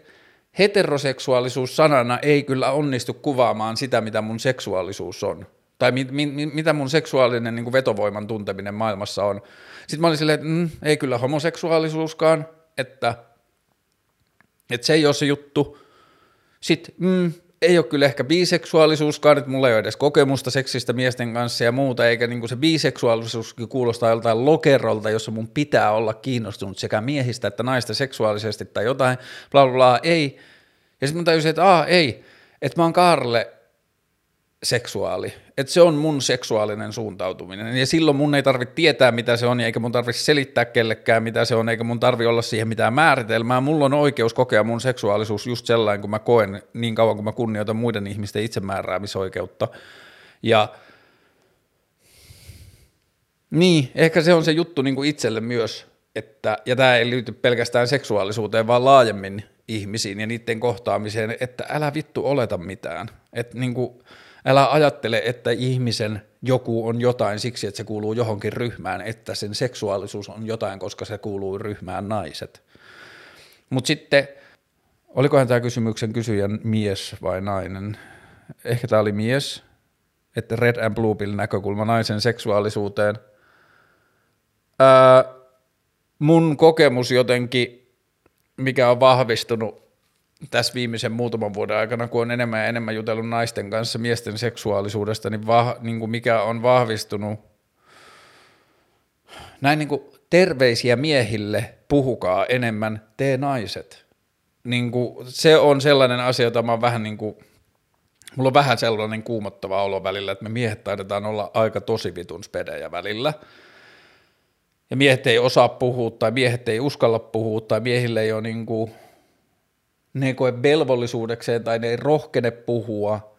heteroseksuaalisuus sanana ei kyllä onnistu kuvaamaan sitä, mitä mun seksuaalisuus on. Tai mi, mi, mitä mun seksuaalinen niin kuin vetovoiman tunteminen maailmassa on. Sitten mä olin silleen, että mm, ei kyllä homoseksuaalisuuskaan, että, että se ei ole se juttu. Sitten mm, ei ole kyllä ehkä biseksuaalisuuskaan, että mulla ei ole edes kokemusta seksistä miesten kanssa ja muuta, eikä niin kuin se biseksuaalisuus kuulostaa joltain lokerolta, jossa mun pitää olla kiinnostunut sekä miehistä että naista seksuaalisesti tai jotain, bla bla bla, ei. Ja sitten mä tajusin, että aa, ei, että mä oon Kaarle seksuaali. Että se on mun seksuaalinen suuntautuminen. Ja silloin mun ei tarvitse tietää, mitä se on, eikä mun tarvitse selittää kellekään, mitä se on, eikä mun tarvitse olla siihen mitään määritelmää. Mulla on oikeus kokea mun seksuaalisuus just sellainen, kun mä koen niin kauan, kun mä kunnioitan muiden ihmisten itsemääräämisoikeutta. Ja niin, ehkä se on se juttu niin kuin itselle myös, että, ja tämä ei liity pelkästään seksuaalisuuteen, vaan laajemmin ihmisiin ja niiden kohtaamiseen, että älä vittu oleta mitään. Että niin kuin, Älä ajattele, että ihmisen joku on jotain siksi, että se kuuluu johonkin ryhmään, että sen seksuaalisuus on jotain, koska se kuuluu ryhmään naiset. Mutta sitten, olikohan tämä kysymyksen kysyjän mies vai nainen? Ehkä tämä oli mies, että Red and Blue Pill näkökulma naisen seksuaalisuuteen. Ää, mun kokemus jotenkin, mikä on vahvistunut tässä viimeisen muutaman vuoden aikana, kun on enemmän ja enemmän jutellut naisten kanssa miesten seksuaalisuudesta, niin, va, niin kuin mikä on vahvistunut, näin niin kuin terveisiä miehille, puhukaa enemmän, te naiset. Niin kuin, se on sellainen asia, jota mä oon vähän niin kuin, mulla on vähän sellainen kuumottava olo välillä, että me miehet taidetaan olla aika tosi vitun spedejä välillä. Ja miehet ei osaa puhua tai miehet ei uskalla puhua tai miehille ei ole niin kuin, ne ei koe velvollisuudekseen tai ne ei rohkene puhua.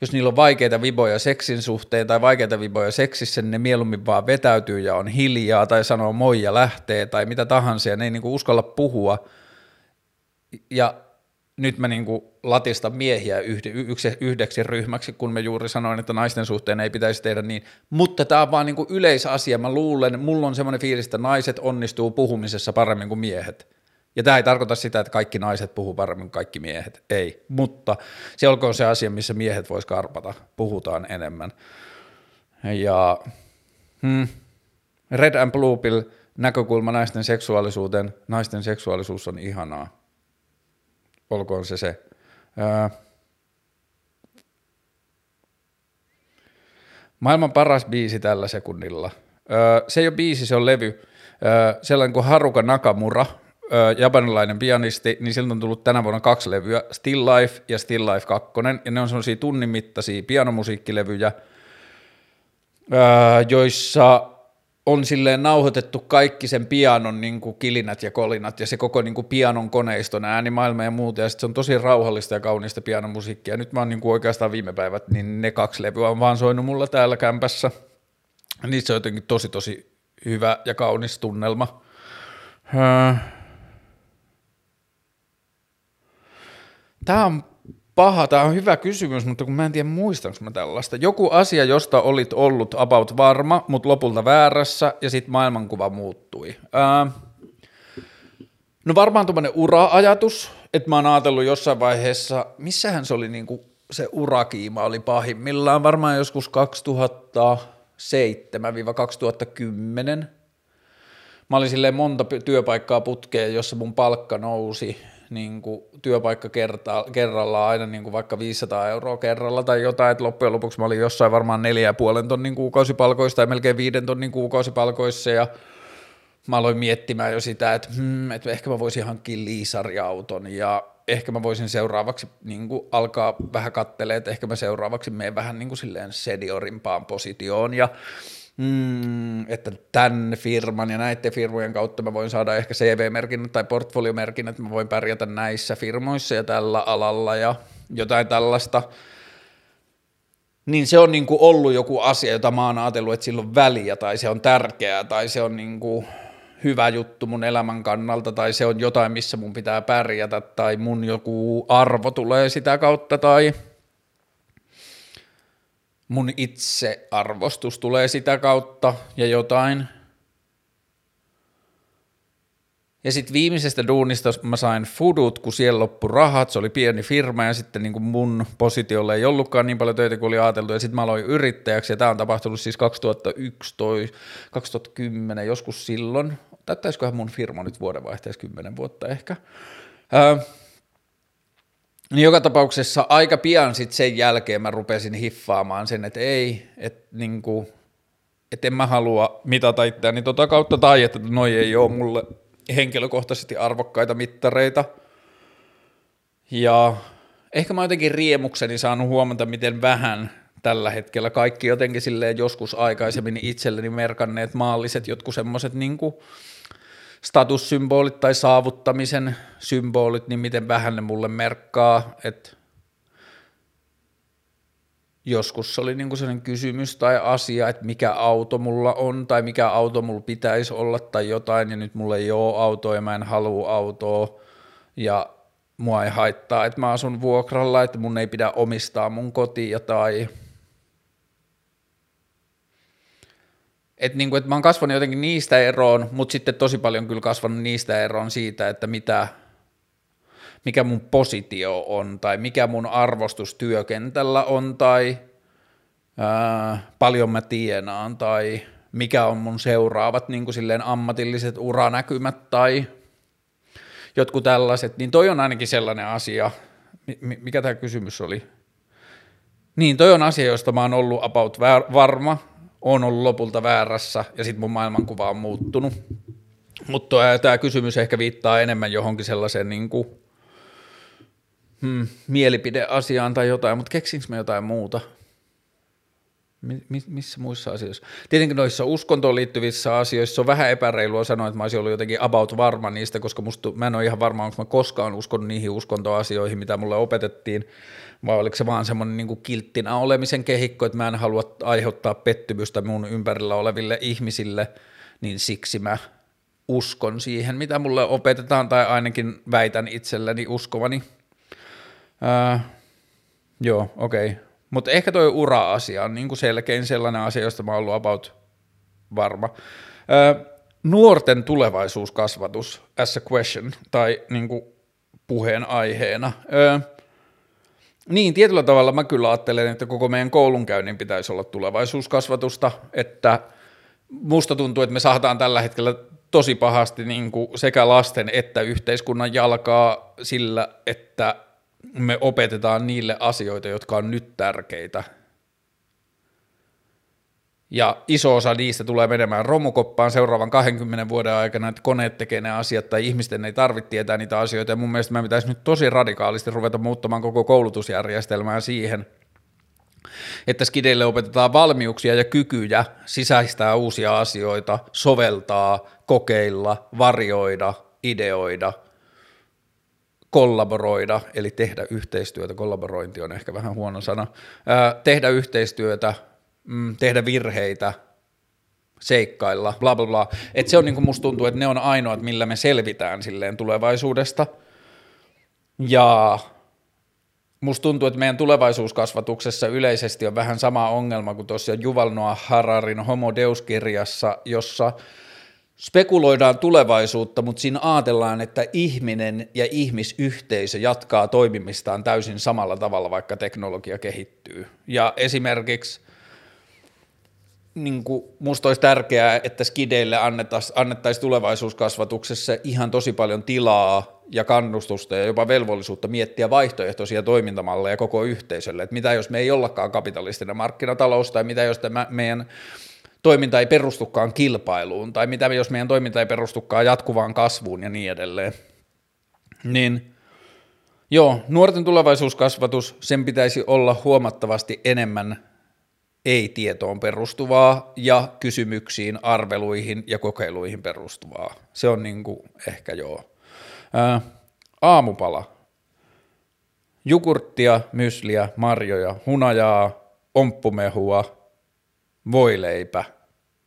Jos niillä on vaikeita viboja seksin suhteen tai vaikeita viboja seksissä, niin ne mieluummin vaan vetäytyy ja on hiljaa tai sanoo moi ja lähtee tai mitä tahansa ja ne ei niinku uskalla puhua. Ja nyt mä niinku latistan miehiä yhdeksi ryhmäksi, kun mä juuri sanoin, että naisten suhteen ei pitäisi tehdä niin. Mutta tämä on vaan niinku yleisasia. Mä luulen, mulla on semmoinen fiilis, että naiset onnistuu puhumisessa paremmin kuin miehet. Ja tämä ei tarkoita sitä, että kaikki naiset puhuu paremmin kuin kaikki miehet, ei. Mutta se olkoon se asia, missä miehet vois karpata, puhutaan enemmän. Ja hmm, Red and Blue Pill, näkökulma naisten seksuaalisuuteen, naisten seksuaalisuus on ihanaa. Olkoon se se. Ää, maailman paras biisi tällä sekunnilla. Ää, se ei ole biisi, se on levy. Ää, sellainen kuin Haruka Nakamura – japanilainen pianisti, niin siltä on tullut tänä vuonna kaksi levyä, Still Life ja Still Life 2, ja ne on sellaisia tunnin mittaisia pianomusiikkilevyjä, joissa on silleen nauhoitettu kaikki sen pianon niin kuin kilinät ja kolinat ja se koko niin kuin pianon koneiston äänimaailma ja muuta, ja se on tosi rauhallista ja kaunista pianomusiikkia. Nyt mä oon niin kuin oikeastaan viime päivät, niin ne kaksi levyä on vaan soinut mulla täällä kämpässä. Niissä on jotenkin tosi tosi hyvä ja kaunis tunnelma. Tämä on paha, tämä on hyvä kysymys, mutta kun mä en tiedä muistanko mä tällaista. Joku asia, josta olit ollut about varma, mutta lopulta väärässä ja sitten maailmankuva muuttui. Ää, no varmaan tuommoinen ura-ajatus, että mä oon ajatellut jossain vaiheessa, missähän se oli niinku se urakiima oli pahimmillaan, varmaan joskus 2007-2010. Mä olin silleen monta työpaikkaa putkeen, jossa mun palkka nousi niin kuin työpaikka kerta, kerralla aina niin kuin vaikka 500 euroa kerralla tai jotain, että loppujen lopuksi mä olin jossain varmaan neljä puolen tonnin kuukausipalkoissa tai melkein viiden tonnin kuukausipalkoissa ja mä aloin miettimään jo sitä, että, hmm, että ehkä mä voisin hankkia liisariauton ja ehkä mä voisin seuraavaksi niin kuin alkaa vähän kattelee, että ehkä mä seuraavaksi menen vähän niin kuin silleen seniorimpaan positioon ja mm, että tämän firman ja näiden firmojen kautta mä voin saada ehkä CV-merkinnät tai portfoliomerkinnät, että mä voin pärjätä näissä firmoissa ja tällä alalla ja jotain tällaista, niin se on niin kuin ollut joku asia, jota mä oon ajatellut, että sillä on väliä tai se on tärkeää tai se on niin kuin hyvä juttu mun elämän kannalta tai se on jotain, missä mun pitää pärjätä tai mun joku arvo tulee sitä kautta tai mun itsearvostus tulee sitä kautta ja jotain. Ja sitten viimeisestä duunista mä sain Fudut, kun siellä loppu rahat, se oli pieni firma ja sitten niin mun positiolle ei ollutkaan niin paljon töitä kuin oli ajateltu ja sitten mä aloin yrittäjäksi ja tämä on tapahtunut siis 2011, 2010, joskus silloin, täyttäisiköhän mun firma nyt vuodenvaihteessa 10 vuotta ehkä. Öö, niin joka tapauksessa aika pian sitten sen jälkeen mä rupesin hiffaamaan sen, että ei, että niinku, et en mä halua mitata itseäni tota kautta tai että noi ei ole mulle henkilökohtaisesti arvokkaita mittareita. Ja ehkä mä jotenkin riemukseni saanut huomata, miten vähän tällä hetkellä kaikki jotenkin silleen joskus aikaisemmin itselleni merkanneet maalliset jotkut semmoiset niinku statussymbolit tai saavuttamisen symbolit, niin miten vähän ne mulle merkkaa, että joskus oli niinku sellainen kysymys tai asia, että mikä auto mulla on tai mikä auto mulla pitäisi olla tai jotain, ja nyt mulla ei ole autoa ja mä en halua autoa, ja mua ei haittaa, että mä asun vuokralla, että mun ei pidä omistaa mun kotia tai että niinku, et mä oon kasvanut jotenkin niistä eroon, mutta sitten tosi paljon kyllä kasvanut niistä eroon siitä, että mitä, mikä mun positio on tai mikä mun arvostus työkentällä on tai ää, paljon mä tienaan tai mikä on mun seuraavat niin kuin silleen ammatilliset uranäkymät tai jotkut tällaiset, niin toi on ainakin sellainen asia, mikä tämä kysymys oli? Niin, toi on asia, josta mä oon ollut about varma, on ollut lopulta väärässä ja sitten mun maailmankuva on muuttunut. Mutta tämä kysymys ehkä viittaa enemmän johonkin sellaiseen niin kuin, hmm, mielipideasiaan tai jotain, mutta keksinkö me jotain muuta? Missä muissa asioissa? Tietenkin noissa uskontoon liittyvissä asioissa on vähän epäreilua sanoa, että mä olisin ollut jotenkin about varma niistä, koska musta, mä en ole ihan varma, onko mä koskaan uskonut niihin uskontoasioihin, mitä mulle opetettiin, vai oliko se vaan semmoinen niin kilttinä olemisen kehikko, että mä en halua aiheuttaa pettymystä mun ympärillä oleville ihmisille, niin siksi mä uskon siihen, mitä mulle opetetaan, tai ainakin väitän itselleni uskovani. Ää, joo, okei. Okay. Mutta ehkä toi ura-asia on niin kuin selkein sellainen asia, josta mä oon ollut about varma. Ää, nuorten tulevaisuuskasvatus as a question, tai niin kuin puheen aiheena. Ää, niin, tietyllä tavalla mä kyllä ajattelen, että koko meidän koulunkäynnin pitäisi olla tulevaisuuskasvatusta, että musta tuntuu, että me saadaan tällä hetkellä tosi pahasti niin kuin sekä lasten että yhteiskunnan jalkaa sillä, että me opetetaan niille asioita, jotka on nyt tärkeitä. Ja iso osa niistä tulee menemään romukoppaan seuraavan 20 vuoden aikana, että koneet tekee ne asiat tai ihmisten ei tarvitse tietää niitä asioita. Ja mun mielestä meidän pitäisi nyt tosi radikaalisti ruveta muuttamaan koko koulutusjärjestelmää siihen, että skideille opetetaan valmiuksia ja kykyjä sisäistää uusia asioita, soveltaa, kokeilla, varjoida, ideoida – kollaboroida, eli tehdä yhteistyötä, kollaborointi on ehkä vähän huono sana, ää, tehdä yhteistyötä, mm, tehdä virheitä, seikkailla, bla bla bla. Et se on niin kuin musta tuntuu, että ne on ainoat, millä me selvitään silleen tulevaisuudesta. Ja musta tuntuu, että meidän tulevaisuuskasvatuksessa yleisesti on vähän sama ongelma kuin tuossa Juval Noah Hararin Homo Deus-kirjassa, jossa – spekuloidaan tulevaisuutta, mutta siinä ajatellaan, että ihminen ja ihmisyhteisö jatkaa toimimistaan täysin samalla tavalla, vaikka teknologia kehittyy. Ja esimerkiksi niin kuin musta olisi tärkeää, että skideille annettaisiin tulevaisuuskasvatuksessa ihan tosi paljon tilaa ja kannustusta ja jopa velvollisuutta miettiä vaihtoehtoisia toimintamalleja koko yhteisölle, että mitä jos me ei ollakaan kapitalistinen markkinatalous tai mitä jos tämä meidän toiminta ei perustukaan kilpailuun, tai mitä jos meidän toiminta ei perustukaan jatkuvaan kasvuun ja niin edelleen. Niin joo, nuorten tulevaisuuskasvatus, sen pitäisi olla huomattavasti enemmän ei-tietoon perustuvaa ja kysymyksiin, arveluihin ja kokeiluihin perustuvaa. Se on niin kuin ehkä joo. Ää, aamupala. Jukurttia, mysliä, marjoja, hunajaa, omppumehua, voileipä,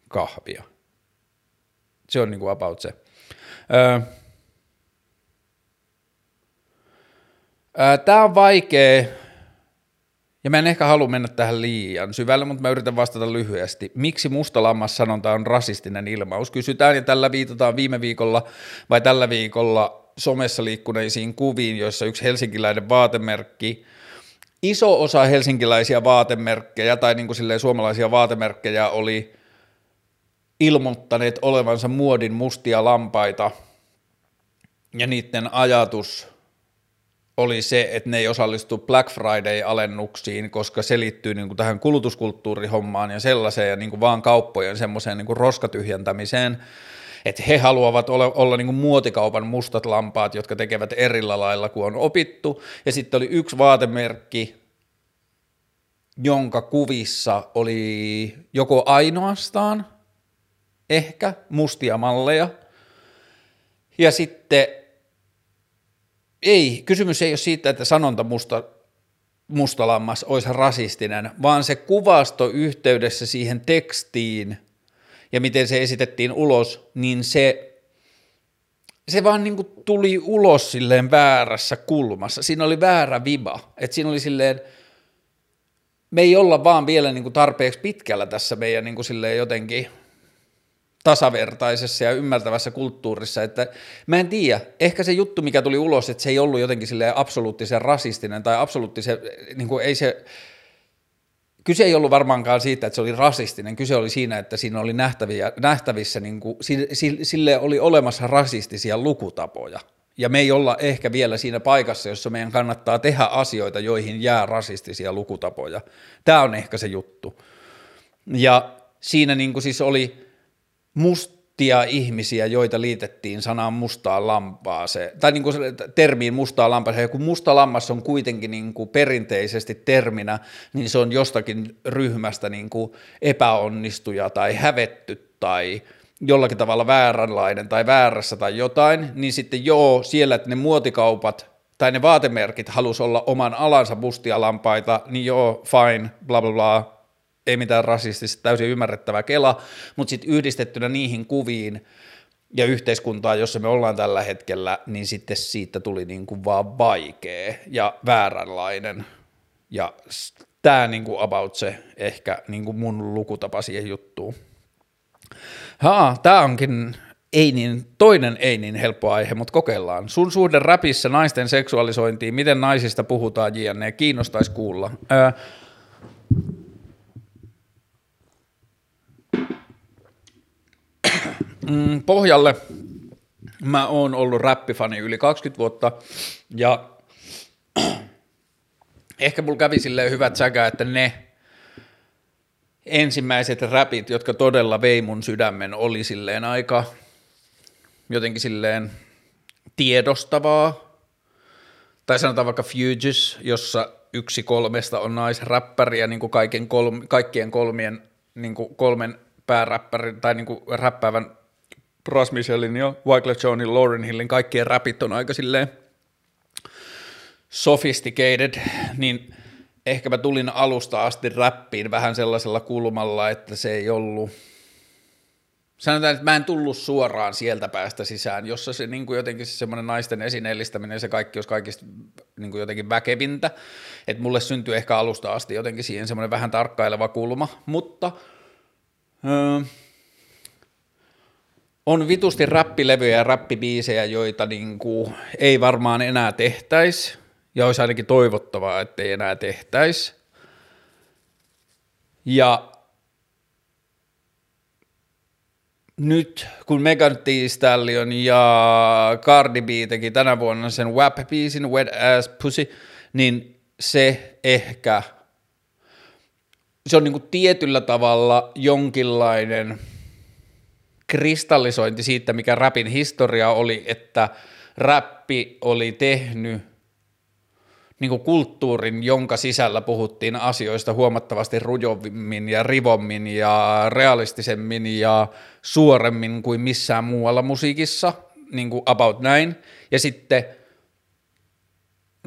kahvia. Se on niin kuin about se. Tämä on vaikea, ja mä en ehkä halua mennä tähän liian syvälle, mutta mä yritän vastata lyhyesti. Miksi musta lammas sanonta on rasistinen ilmaus? Kysytään ja tällä viitataan viime viikolla vai tällä viikolla somessa liikkuneisiin kuviin, joissa yksi helsinkiläinen vaatemerkki, iso osa helsinkiläisiä vaatemerkkejä tai niin kuin suomalaisia vaatemerkkejä oli ilmoittaneet olevansa muodin mustia lampaita. Ja niiden ajatus – oli se, että ne ei osallistu Black Friday-alennuksiin, koska se liittyy niin kuin tähän kulutuskulttuurihommaan ja sellaiseen ja niin kuin vaan kauppojen semmoiseen niin kuin roskatyhjentämiseen, että he haluavat olla, olla niin kuin muotikaupan mustat lampaat, jotka tekevät erillä lailla kuin on opittu, ja sitten oli yksi vaatemerkki, jonka kuvissa oli joko ainoastaan ehkä mustia malleja, ja sitten ei, kysymys ei ole siitä, että sanonta musta, mustalammas olisi rasistinen, vaan se kuvasto yhteydessä siihen tekstiin ja miten se esitettiin ulos, niin se, se vaan niin tuli ulos silleen väärässä kulmassa. Siinä oli väärä viba, että siinä oli silleen, me ei olla vaan vielä niin tarpeeksi pitkällä tässä meidän niin silleen jotenkin – tasavertaisessa ja ymmärtävässä kulttuurissa, että mä en tiedä, ehkä se juttu, mikä tuli ulos, että se ei ollut jotenkin sille absoluuttisen rasistinen tai absoluuttisen, niin kuin ei se, kyse ei ollut varmaankaan siitä, että se oli rasistinen, kyse oli siinä, että siinä oli nähtäviä, nähtävissä, niin kuin, sille oli olemassa rasistisia lukutapoja, ja me ei olla ehkä vielä siinä paikassa, jossa meidän kannattaa tehdä asioita, joihin jää rasistisia lukutapoja. Tämä on ehkä se juttu. Ja siinä niin kuin siis oli, mustia ihmisiä, joita liitettiin sanaan mustaa lampaaseen, tai niin kuin termiin mustaa lampaaseen, kun musta lammas on kuitenkin niin kuin perinteisesti terminä, niin se on jostakin ryhmästä niin kuin epäonnistuja tai hävetty tai jollakin tavalla vääränlainen tai väärässä tai jotain, niin sitten joo, siellä että ne muotikaupat tai ne vaatemerkit halus olla oman alansa mustia lampaita, niin joo, fine, bla bla bla, ei mitään rasistista, täysin ymmärrettävä kela, mutta sitten yhdistettynä niihin kuviin ja yhteiskuntaan, jossa me ollaan tällä hetkellä, niin sitten siitä tuli niin kuin vaan vaikea ja vääränlainen. Ja tämä niin kuin about se ehkä niin kuin mun lukutapa siihen juttuun. Haa, tämä onkin ei niin, toinen ei niin helppo aihe, mutta kokeillaan. Sun suhde räpissä naisten seksuaalisointiin, miten naisista puhutaan JNE, kiinnostaisi kuulla. Öö, mm, pohjalle. Mä oon ollut räppifani yli 20 vuotta ja ehkä mulla kävi silleen hyvät säkä, että ne ensimmäiset räpit, jotka todella vei mun sydämen, oli silleen aika jotenkin silleen tiedostavaa, tai sanotaan vaikka Fuges, jossa yksi kolmesta on naisräppäriä niin kuin kaiken kolm, kaikkien kolmien, niin kuin kolmen pääräppärin tai niin kuin räppäävän Ross Michelin ja Wyclef Jeanin, Lauren Hillin, kaikkien räpit on aika silleen sophisticated, niin ehkä mä tulin alusta asti räppiin vähän sellaisella kulmalla, että se ei ollut, sanotaan, että mä en tullut suoraan sieltä päästä sisään, jossa se niin kuin jotenkin se semmoinen naisten esineellistäminen, se kaikki olisi kaikista niin kuin jotenkin väkevintä, että mulle syntyi ehkä alusta asti jotenkin siihen semmoinen vähän tarkkaileva kulma, mutta öö, on vitusti räppilevyjä ja räppibiisejä, joita niin kuin ei varmaan enää tehtäisi, ja olisi ainakin toivottavaa, ettei enää tehtäisi. Ja nyt kun Megan Thee Stallion ja Cardi B teki tänä vuonna sen WAP-biisin Wet Ass Pussy, niin se ehkä – se on niin kuin tietyllä tavalla jonkinlainen kristallisointi siitä, mikä rapin historia oli, että räppi oli tehnyt niin kulttuurin, jonka sisällä puhuttiin asioista huomattavasti rujovimmin ja rivommin ja realistisemmin ja suoremmin kuin missään muualla musiikissa, niin kuin about näin. Ja sitten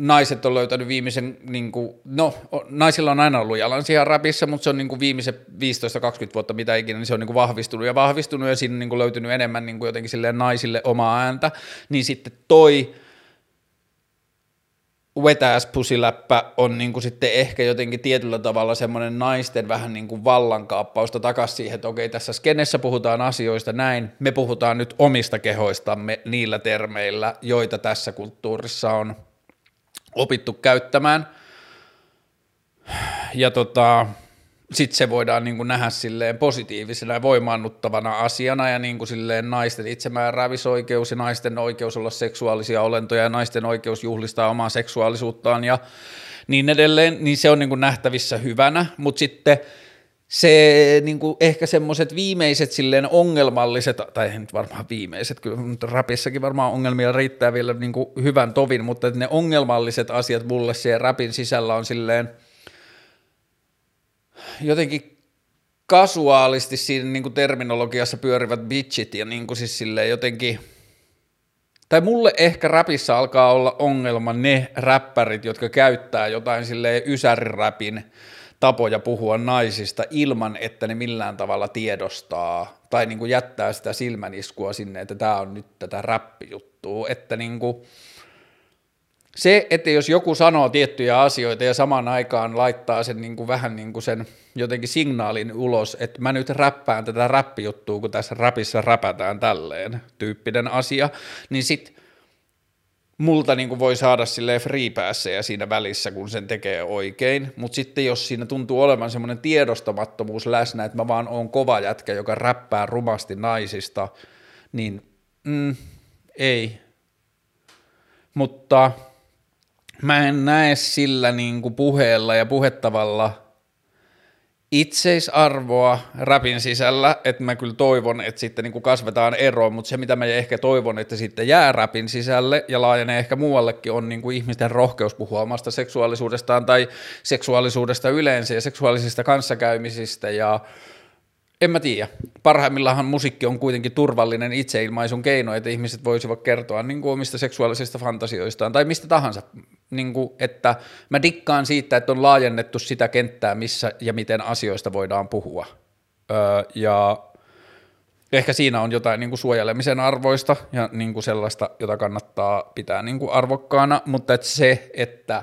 naiset on löytänyt viimeisen, niin kuin, no naisilla on aina ollut jalansia rapissa, mutta se on niin kuin viimeisen 15-20 vuotta mitä ikinä, niin se on niin kuin vahvistunut ja vahvistunut ja siinä on niin kuin löytynyt enemmän niin kuin jotenkin silleen naisille omaa ääntä, niin sitten toi wet ass pusiläppä on niin kuin sitten ehkä jotenkin tietyllä tavalla semmoinen naisten vähän niin kuin vallankaappausta takaisin siihen, että okei tässä skenessä puhutaan asioista näin, me puhutaan nyt omista kehoistamme niillä termeillä, joita tässä kulttuurissa on opittu käyttämään. Ja tota, sitten se voidaan niin kuin nähdä silleen positiivisena ja voimaannuttavana asiana ja niin kuin silleen naisten itsemääräämisoikeus ja naisten oikeus olla seksuaalisia olentoja ja naisten oikeus juhlistaa omaa seksuaalisuuttaan ja niin edelleen, niin se on niin kuin nähtävissä hyvänä, mutta sitten se niin kuin ehkä semmoiset viimeiset silleen ongelmalliset, tai ei nyt varmaan viimeiset, kyllä rapissakin varmaan ongelmia riittää vielä niin kuin hyvän tovin, mutta ne ongelmalliset asiat mulle siellä rapin sisällä on silleen – jotenkin kasuaalisti siinä niin kuin terminologiassa pyörivät bitchit ja niin kuin siis silleen jotenkin, tai mulle ehkä rapissa alkaa olla ongelma ne räppärit, jotka käyttää jotain silleen ysäriräpin tapoja puhua naisista ilman, että ne millään tavalla tiedostaa tai niin kuin jättää sitä silmäniskua sinne, että tämä on nyt tätä räppijuttua, että niin kuin, se, että jos joku sanoo tiettyjä asioita ja samaan aikaan laittaa sen niin kuin vähän niin kuin sen jotenkin signaalin ulos, että mä nyt räppään tätä räppijuttua, kun tässä räpissä räpätään tälleen tyyppinen asia, niin sit multa niin kuin voi saada sille free ja siinä välissä, kun sen tekee oikein, mutta sitten jos siinä tuntuu olevan semmoinen tiedostamattomuus läsnä, että mä vaan oon kova jätkä, joka räppää rumasti naisista, niin mm, ei. Mutta mä en näe sillä niin kuin puheella ja puhettavalla itseisarvoa rapin sisällä, että mä kyllä toivon, että sitten niin kuin kasvetaan eroon, mutta se mitä mä ehkä toivon, että sitten jää rapin sisälle ja laajenee ehkä muuallekin on niin kuin ihmisten rohkeus puhua omasta seksuaalisuudestaan tai seksuaalisuudesta yleensä ja seksuaalisista kanssakäymisistä ja en mä tiedä. Parhaimmillaan musiikki on kuitenkin turvallinen itseilmaisun keino, että ihmiset voisivat kertoa niin kuin omista seksuaalisista fantasioistaan tai mistä tahansa. Niin kuin, että mä dikkaan siitä, että on laajennettu sitä kenttää, missä ja miten asioista voidaan puhua. Öö, ja ehkä siinä on jotain niin kuin suojelemisen arvoista ja niin kuin sellaista, jota kannattaa pitää niin kuin arvokkaana, mutta että se, että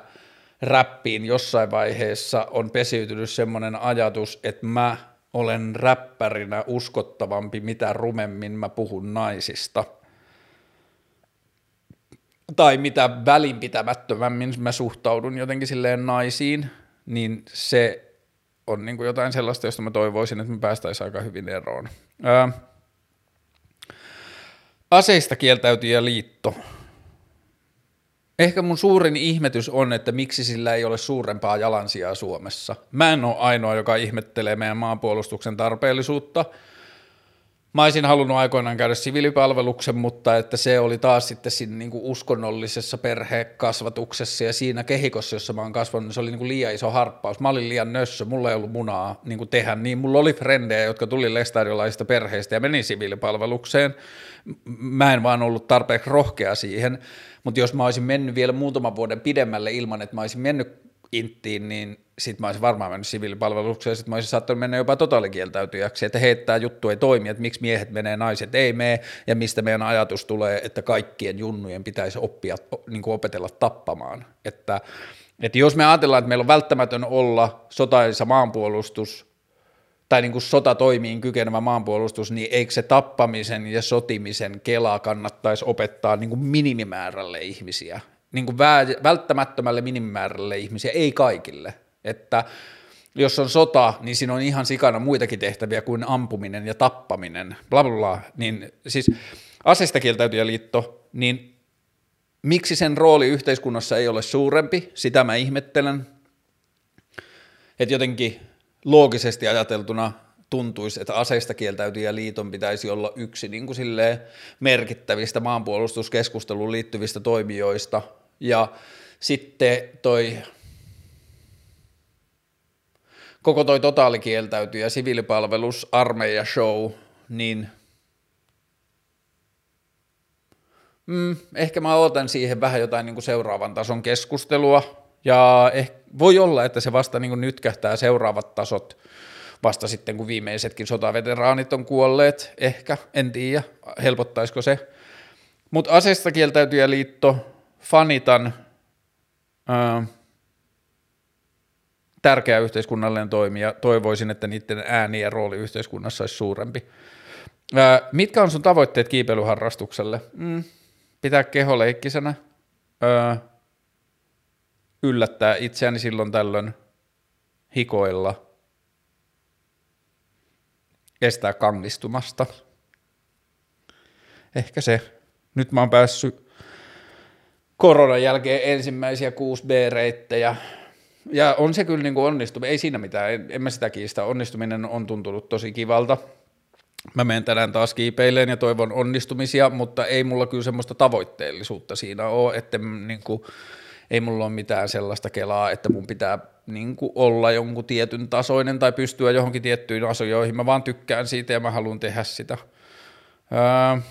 räppiin jossain vaiheessa on pesiytynyt semmoinen ajatus, että mä olen räppärinä uskottavampi, mitä rumemmin mä puhun naisista. Tai mitä välinpitämättömämmin mä suhtaudun jotenkin silleen naisiin, niin se on niin kuin jotain sellaista, josta mä toivoisin, että me päästäisiin aika hyvin eroon. Ää, aseista kieltäytyjä liitto Ehkä mun suurin ihmetys on, että miksi sillä ei ole suurempaa jalansijaa Suomessa. Mä en ole ainoa, joka ihmettelee meidän maanpuolustuksen tarpeellisuutta. Mä olisin halunnut aikoinaan käydä siviilipalveluksen, mutta että se oli taas sitten siinä niin kuin uskonnollisessa perhekasvatuksessa ja siinä kehikossa, jossa mä oon kasvanut, niin se oli niin kuin liian iso harppaus. Mä olin liian nössö, mulla ei ollut munaa niin kuin tehdä niin. Mulla oli frendejä, jotka tuli lestadiolaisista perheistä ja meni siviilipalvelukseen. Mä en vaan ollut tarpeeksi rohkea siihen mutta jos mä olisin mennyt vielä muutaman vuoden pidemmälle ilman, että mä olisin mennyt inttiin, niin sitten mä olisin varmaan mennyt siviilipalvelukseen, sitten mä olisin saattanut mennä jopa totaalikieltäytyjäksi, että hei, tämä juttu ei toimi, että miksi miehet menee, naiset ei mene, ja mistä meidän ajatus tulee, että kaikkien junnujen pitäisi oppia, niin kuin opetella tappamaan. Että, että jos me ajatellaan, että meillä on välttämätön olla sotaisa maanpuolustus, tai niin kuin sotatoimiin kykenevä maanpuolustus, niin eikö se tappamisen ja sotimisen kela kannattaisi opettaa niin kuin minimimäärälle ihmisiä, niin kuin välttämättömälle minimimäärälle ihmisiä, ei kaikille, että jos on sota, niin siinä on ihan sikana muitakin tehtäviä kuin ampuminen ja tappaminen, bla bla bla, niin siis liitto, niin miksi sen rooli yhteiskunnassa ei ole suurempi, sitä mä ihmettelen, että jotenkin loogisesti ajateltuna tuntuisi, että aseista kieltäytyjä liiton pitäisi olla yksi niin kuin merkittävistä maanpuolustuskeskusteluun liittyvistä toimijoista. Ja sitten toi koko toi totaalikieltäytyjä siviilipalvelus, armeija show, niin mm, ehkä mä otan siihen vähän jotain niin kuin seuraavan tason keskustelua, ja ehkä, voi olla, että se vasta niin nytkähtää seuraavat tasot vasta sitten, kun viimeisetkin sotaveteraanit on kuolleet, ehkä, en tiedä, helpottaisiko se. Mutta asesta kieltäytyjä liitto, fanitan, ää, tärkeä yhteiskunnallinen toimija, toivoisin, että niiden ääni ja rooli yhteiskunnassa olisi suurempi. Ää, mitkä on sun tavoitteet kiipeilyharrastukselle? Mm, pitää keho leikkisenä, ää, yllättää itseäni silloin tällöin hikoilla, estää kangistumasta. Ehkä se. Nyt mä oon päässyt koronan jälkeen ensimmäisiä 6B-reittejä, ja on se kyllä niin kuin onnistuminen, ei siinä mitään, en, en mä sitä kiistä, onnistuminen on tuntunut tosi kivalta. Mä menen tänään taas kiipeileen ja toivon onnistumisia, mutta ei mulla kyllä semmoista tavoitteellisuutta siinä ole, että niin kuin, ei mulla ole mitään sellaista kelaa, että mun pitää niin kuin olla jonkun tietyn tasoinen tai pystyä johonkin tiettyihin asioihin. Mä vaan tykkään siitä ja mä haluan tehdä sitä. Öö,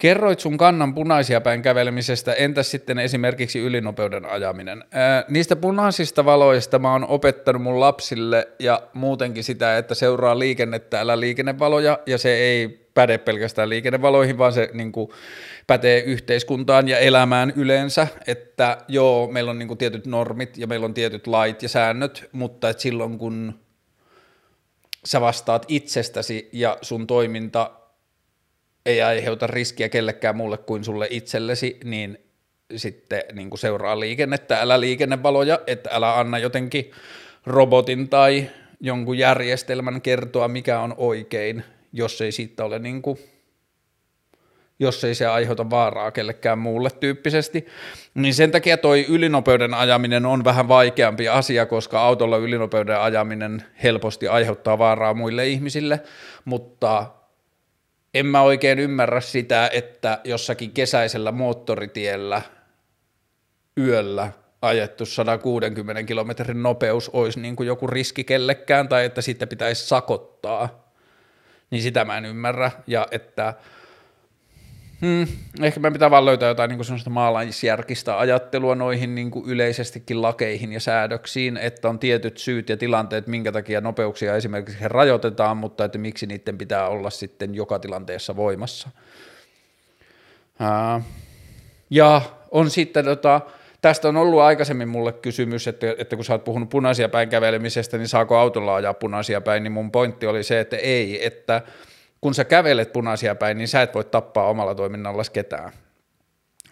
Kerroit sun kannan punaisia päin kävelemisestä, entäs sitten esimerkiksi ylinopeuden ajaminen? Ää, niistä punaisista valoista mä oon opettanut mun lapsille ja muutenkin sitä, että seuraa liikennettä, älä liikennevaloja, ja se ei päde pelkästään liikennevaloihin, vaan se niin kuin, pätee yhteiskuntaan ja elämään yleensä, että joo, meillä on niin kuin, tietyt normit ja meillä on tietyt lait ja säännöt, mutta että silloin kun sä vastaat itsestäsi ja sun toiminta ei aiheuta riskiä kellekään muulle kuin sulle itsellesi, niin sitten niin kuin seuraa liikennettä, älä liikennevaloja, että älä anna jotenkin robotin tai jonkun järjestelmän kertoa, mikä on oikein, jos ei siitä ole niin kuin, jos ei se aiheuta vaaraa kellekään muulle tyyppisesti, niin sen takia toi ylinopeuden ajaminen on vähän vaikeampi asia, koska autolla ylinopeuden ajaminen helposti aiheuttaa vaaraa muille ihmisille, mutta en mä oikein ymmärrä sitä, että jossakin kesäisellä moottoritiellä yöllä ajettu 160 kilometrin nopeus olisi niin kuin joku riski kellekään tai että sitten pitäisi sakottaa, niin sitä mä en ymmärrä. Ja että Hmm, ehkä me pitää vaan löytää jotain niin sellaista maalaisjärkistä ajattelua noihin niin kuin yleisestikin lakeihin ja säädöksiin, että on tietyt syyt ja tilanteet, minkä takia nopeuksia esimerkiksi rajoitetaan, mutta että miksi niiden pitää olla sitten joka tilanteessa voimassa. Uh, ja on sitten, tota, tästä on ollut aikaisemmin mulle kysymys, että, että kun sä oot puhunut punaisia päin kävelemisestä, niin saako autolla ajaa punaisia päin, niin mun pointti oli se, että ei, että – kun sä kävelet punaisia päin, niin sä et voi tappaa omalla toiminnalla ketään.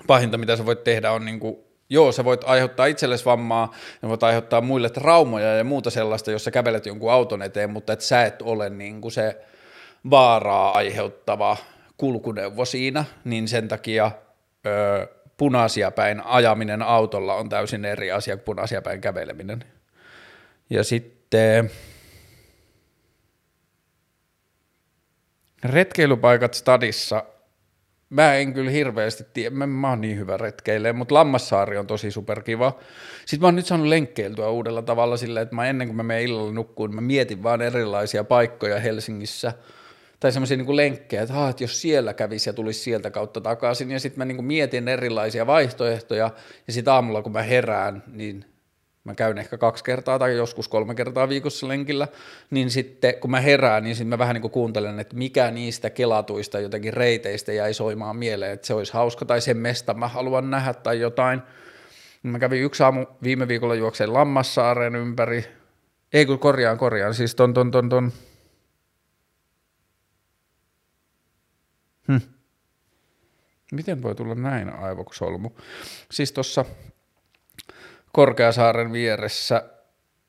Pahinta, mitä sä voit tehdä, on niin kuin, joo, sä voit aiheuttaa itsellesi vammaa, ja voit aiheuttaa muille traumoja ja muuta sellaista, jos sä kävelet jonkun auton eteen, mutta et sä et ole niin kuin se vaaraa aiheuttava kulkuneuvo siinä, niin sen takia öö, punaisia päin ajaminen autolla on täysin eri asia kuin punaisia päin käveleminen. Ja sitten Retkeilypaikat stadissa, mä en kyllä hirveästi tiedä, mä, mä oon niin hyvä retkeilee, mutta Lammassaari on tosi superkiva. Sitten mä oon nyt saanut lenkkeiltyä uudella tavalla silleen, että mä ennen kuin mä menen illalla nukkuun, mä mietin vaan erilaisia paikkoja Helsingissä, tai semmoisia niin lenkkejä, että, ah, että jos siellä kävisi ja tulisi sieltä kautta takaisin, ja sitten mä niin mietin erilaisia vaihtoehtoja, ja sitten aamulla kun mä herään, niin mä käyn ehkä kaksi kertaa tai joskus kolme kertaa viikossa lenkillä, niin sitten kun mä herään, niin sitten mä vähän niin kuin kuuntelen, että mikä niistä kelatuista jotenkin reiteistä jäi soimaan mieleen, että se olisi hauska tai sen mesta mä haluan nähdä tai jotain. Mä kävin yksi aamu viime viikolla juokseen Lammassaaren ympäri, ei kun korjaan, korjaan, siis ton, ton, ton, ton. Hm. Miten voi tulla näin aivosolmu? Siis tuossa Korkeasaaren vieressä.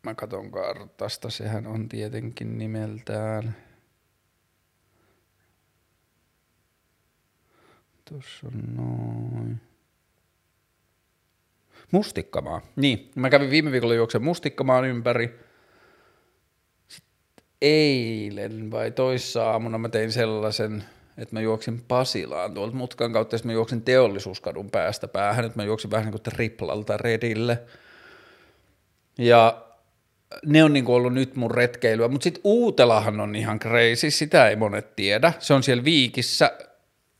Mä katon kartasta, sehän on tietenkin nimeltään. Tuossa on noin. Mustikkamaa. Niin, mä kävin viime viikolla juoksen Mustikkamaan ympäri. Sitten eilen vai toissa aamuna mä tein sellaisen, että mä juoksin Pasilaan tuolta mutkan kautta, ja mä juoksin teollisuuskadun päästä päähän, että mä juoksin vähän niin kuin triplalta redille. Ja ne on niinku ollut nyt mun retkeilyä, mutta sitten Uutelahan on ihan crazy, sitä ei monet tiedä. Se on siellä Viikissä,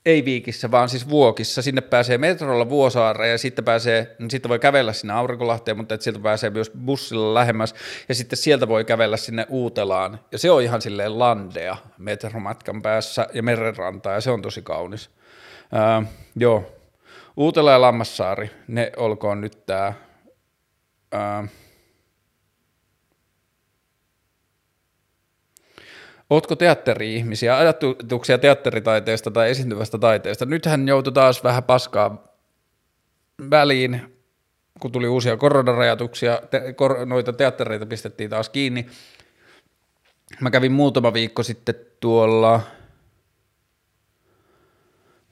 ei Viikissä, vaan siis Vuokissa. Sinne pääsee metrolla Vuosaareen ja sitten pääsee, niin sitten voi kävellä sinne Aurinkolahteen, mutta sieltä pääsee myös bussilla lähemmäs ja sitten sieltä voi kävellä sinne Uutelaan. Ja se on ihan silleen landea metromatkan päässä ja merenrantaa ja se on tosi kaunis. Öö, joo, Uutela ja Lammassaari, ne olkoon nyt tää. Öö, Ootko teatteri-ihmisiä, ajatuksia teatteritaiteesta tai esiintyvästä taiteesta? Nythän joutui taas vähän paskaa väliin, kun tuli uusia koronarajoituksia, te, kor, noita teattereita pistettiin taas kiinni. Mä kävin muutama viikko sitten tuolla,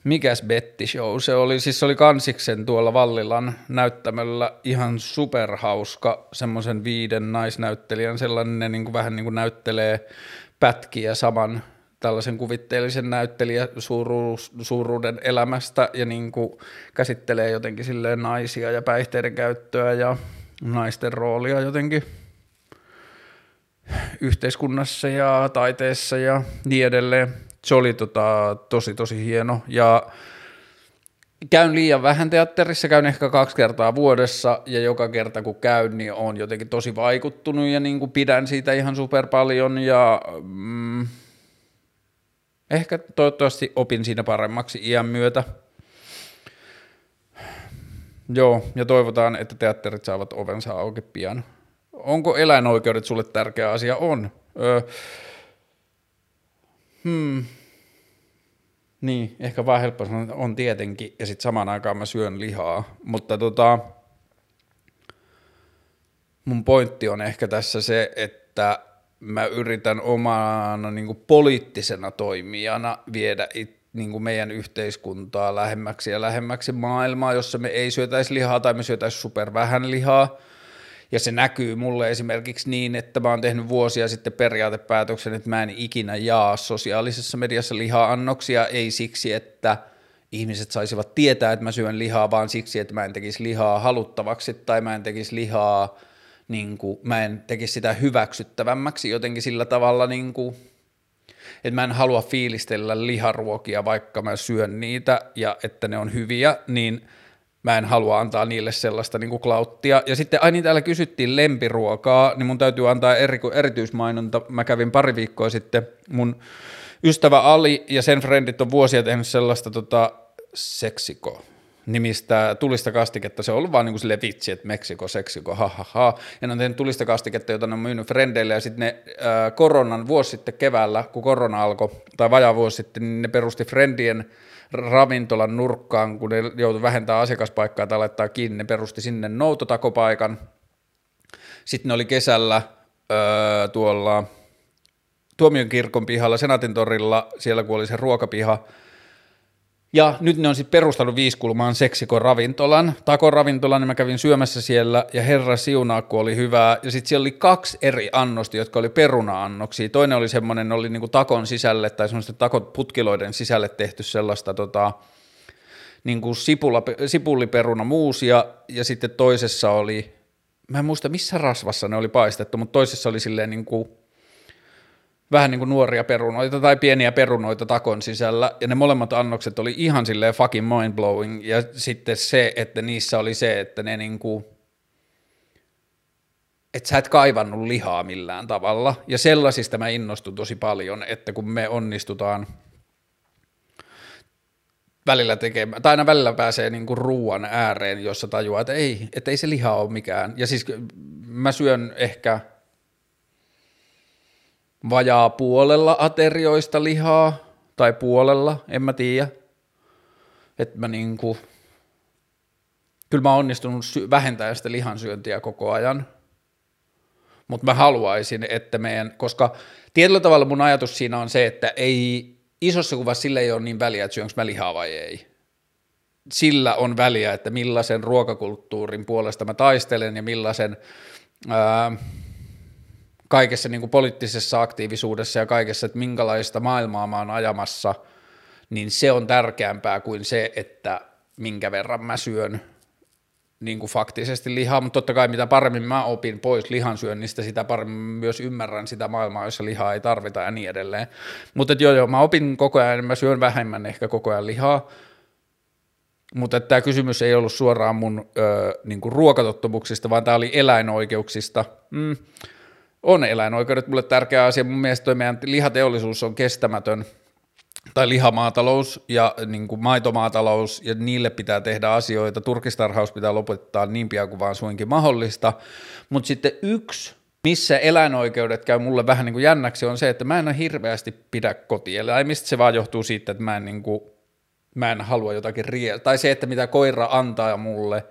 mikäs Betty Show se oli, siis se oli Kansiksen tuolla Vallilan näyttämöllä ihan superhauska, semmoisen viiden naisnäyttelijän, sellainen niin kuin vähän niin kuin näyttelee pätkiä saman tällaisen kuvitteellisen näyttelijä suuruuden elämästä ja niin kuin käsittelee jotenkin silleen naisia ja päihteiden käyttöä ja naisten roolia jotenkin yhteiskunnassa ja taiteessa ja niin edelleen. Se oli tota, tosi tosi hieno ja käyn liian vähän teatterissa, käyn ehkä kaksi kertaa vuodessa ja joka kerta kun käyn, niin on jotenkin tosi vaikuttunut ja niin kuin pidän siitä ihan super paljon ja mm, ehkä toivottavasti opin siinä paremmaksi iän myötä. Joo, ja toivotaan, että teatterit saavat ovensa auki pian. Onko eläinoikeudet sulle tärkeä asia? On. Öö, hmm niin, ehkä vaan helppo sanoa, että on tietenkin, ja sitten samaan aikaan mä syön lihaa, mutta tota, mun pointti on ehkä tässä se, että mä yritän omana niin kuin poliittisena toimijana viedä it, niin kuin meidän yhteiskuntaa lähemmäksi ja lähemmäksi maailmaa, jossa me ei syötäisi lihaa tai me syötäisi super vähän lihaa, ja se näkyy mulle esimerkiksi niin, että mä oon tehnyt vuosia sitten periaatepäätöksen, että mä en ikinä jaa sosiaalisessa mediassa liha-annoksia, ei siksi, että ihmiset saisivat tietää, että mä syön lihaa, vaan siksi, että mä en tekisi lihaa haluttavaksi tai mä en tekisi lihaa, niin kuin, mä en tekisi sitä hyväksyttävämmäksi jotenkin sillä tavalla, niin kuin, että mä en halua fiilistellä liharuokia, vaikka mä syön niitä ja että ne on hyviä, niin – mä en halua antaa niille sellaista niin kuin klauttia. Ja sitten, ai niin täällä kysyttiin lempiruokaa, niin mun täytyy antaa eri, erityismainonta. Mä kävin pari viikkoa sitten, mun ystävä Ali ja sen frendit on vuosia tehnyt sellaista tota, seksiko nimistä tulista kastiketta. Se on ollut vaan niin kuin vitsi, että Meksiko, seksiko, ha, ha, ha. Ja ne on tehnyt tulista kastiketta, jota ne on myynyt frendeille. Ja sitten ne äh, koronan vuosi sitten keväällä, kun korona alkoi, tai vajaa vuosi sitten, niin ne perusti frendien ravintolan nurkkaan, kun ne joutui vähentämään asiakaspaikkaa tai laittaa kiinni, ne perusti sinne noutotakopaikan. Sitten ne oli kesällä öö, tuolla Tuomion kirkon pihalla, Senaatin torilla, siellä kun oli se ruokapiha, ja nyt ne on sitten perustanut viisikulmaan seksikon ravintolan, takon ravintolan, niin mä kävin syömässä siellä ja herra siunaakku oli hyvää. Ja sitten siellä oli kaksi eri annosta, jotka oli peruna-annoksia. Toinen oli semmoinen, oli niinku takon sisälle tai semmoisten takot putkiloiden sisälle tehty sellaista tota, niinku sipula, sipulliperuna muusia ja sitten toisessa oli, mä en muista missä rasvassa ne oli paistettu, mutta toisessa oli silleen niinku vähän niin kuin nuoria perunoita tai pieniä perunoita takon sisällä, ja ne molemmat annokset oli ihan silleen fucking mind-blowing, ja sitten se, että niissä oli se, että ne niin kuin, että sä et kaivannut lihaa millään tavalla, ja sellaisista mä innostun tosi paljon, että kun me onnistutaan välillä tekemään, tai aina välillä pääsee niin kuin ruuan ääreen, jossa tajuaa, että ei, että ei se liha ole mikään, ja siis mä syön ehkä – vajaa puolella aterioista lihaa, tai puolella, en mä tiedä. Että mä niinku, kyllä mä oon onnistunut sy- sitä lihansyöntiä koko ajan, mutta mä haluaisin, että meidän, koska tietyllä tavalla mun ajatus siinä on se, että ei isossa kuvassa sille ei ole niin väliä, että syönkö mä lihaa vai ei. sillä on väliä, että millaisen ruokakulttuurin puolesta mä taistelen ja millaisen ää, kaikessa niin kuin poliittisessa aktiivisuudessa ja kaikessa, että minkälaista maailmaa mä oon ajamassa, niin se on tärkeämpää kuin se, että minkä verran mä syön niin kuin faktisesti lihaa, mutta totta kai mitä paremmin mä opin pois lihansyönnistä, sitä paremmin myös ymmärrän sitä maailmaa, jossa lihaa ei tarvita ja niin edelleen. Mutta joo, joo, mä opin koko ajan, mä syön vähemmän ehkä koko ajan lihaa, mutta tämä kysymys ei ollut suoraan mun ö, niin kuin ruokatottumuksista, vaan tämä oli eläinoikeuksista. Mm. On eläinoikeudet mulle tärkeä asia. Mun mielestä toi meidän lihateollisuus on kestämätön, tai lihamaatalous ja niin kuin maitomaatalous, ja niille pitää tehdä asioita. Turkistarhaus pitää lopettaa niin pian kuin vaan suinkin mahdollista. Mutta sitten yksi missä eläinoikeudet käy mulle vähän niin kuin jännäksi, on se, että mä en hirveästi pidä kotieläimistä. Se vaan johtuu siitä, että mä en niin kuin mä en halua jotakin rie... Tai se, että mitä koira antaa mulle,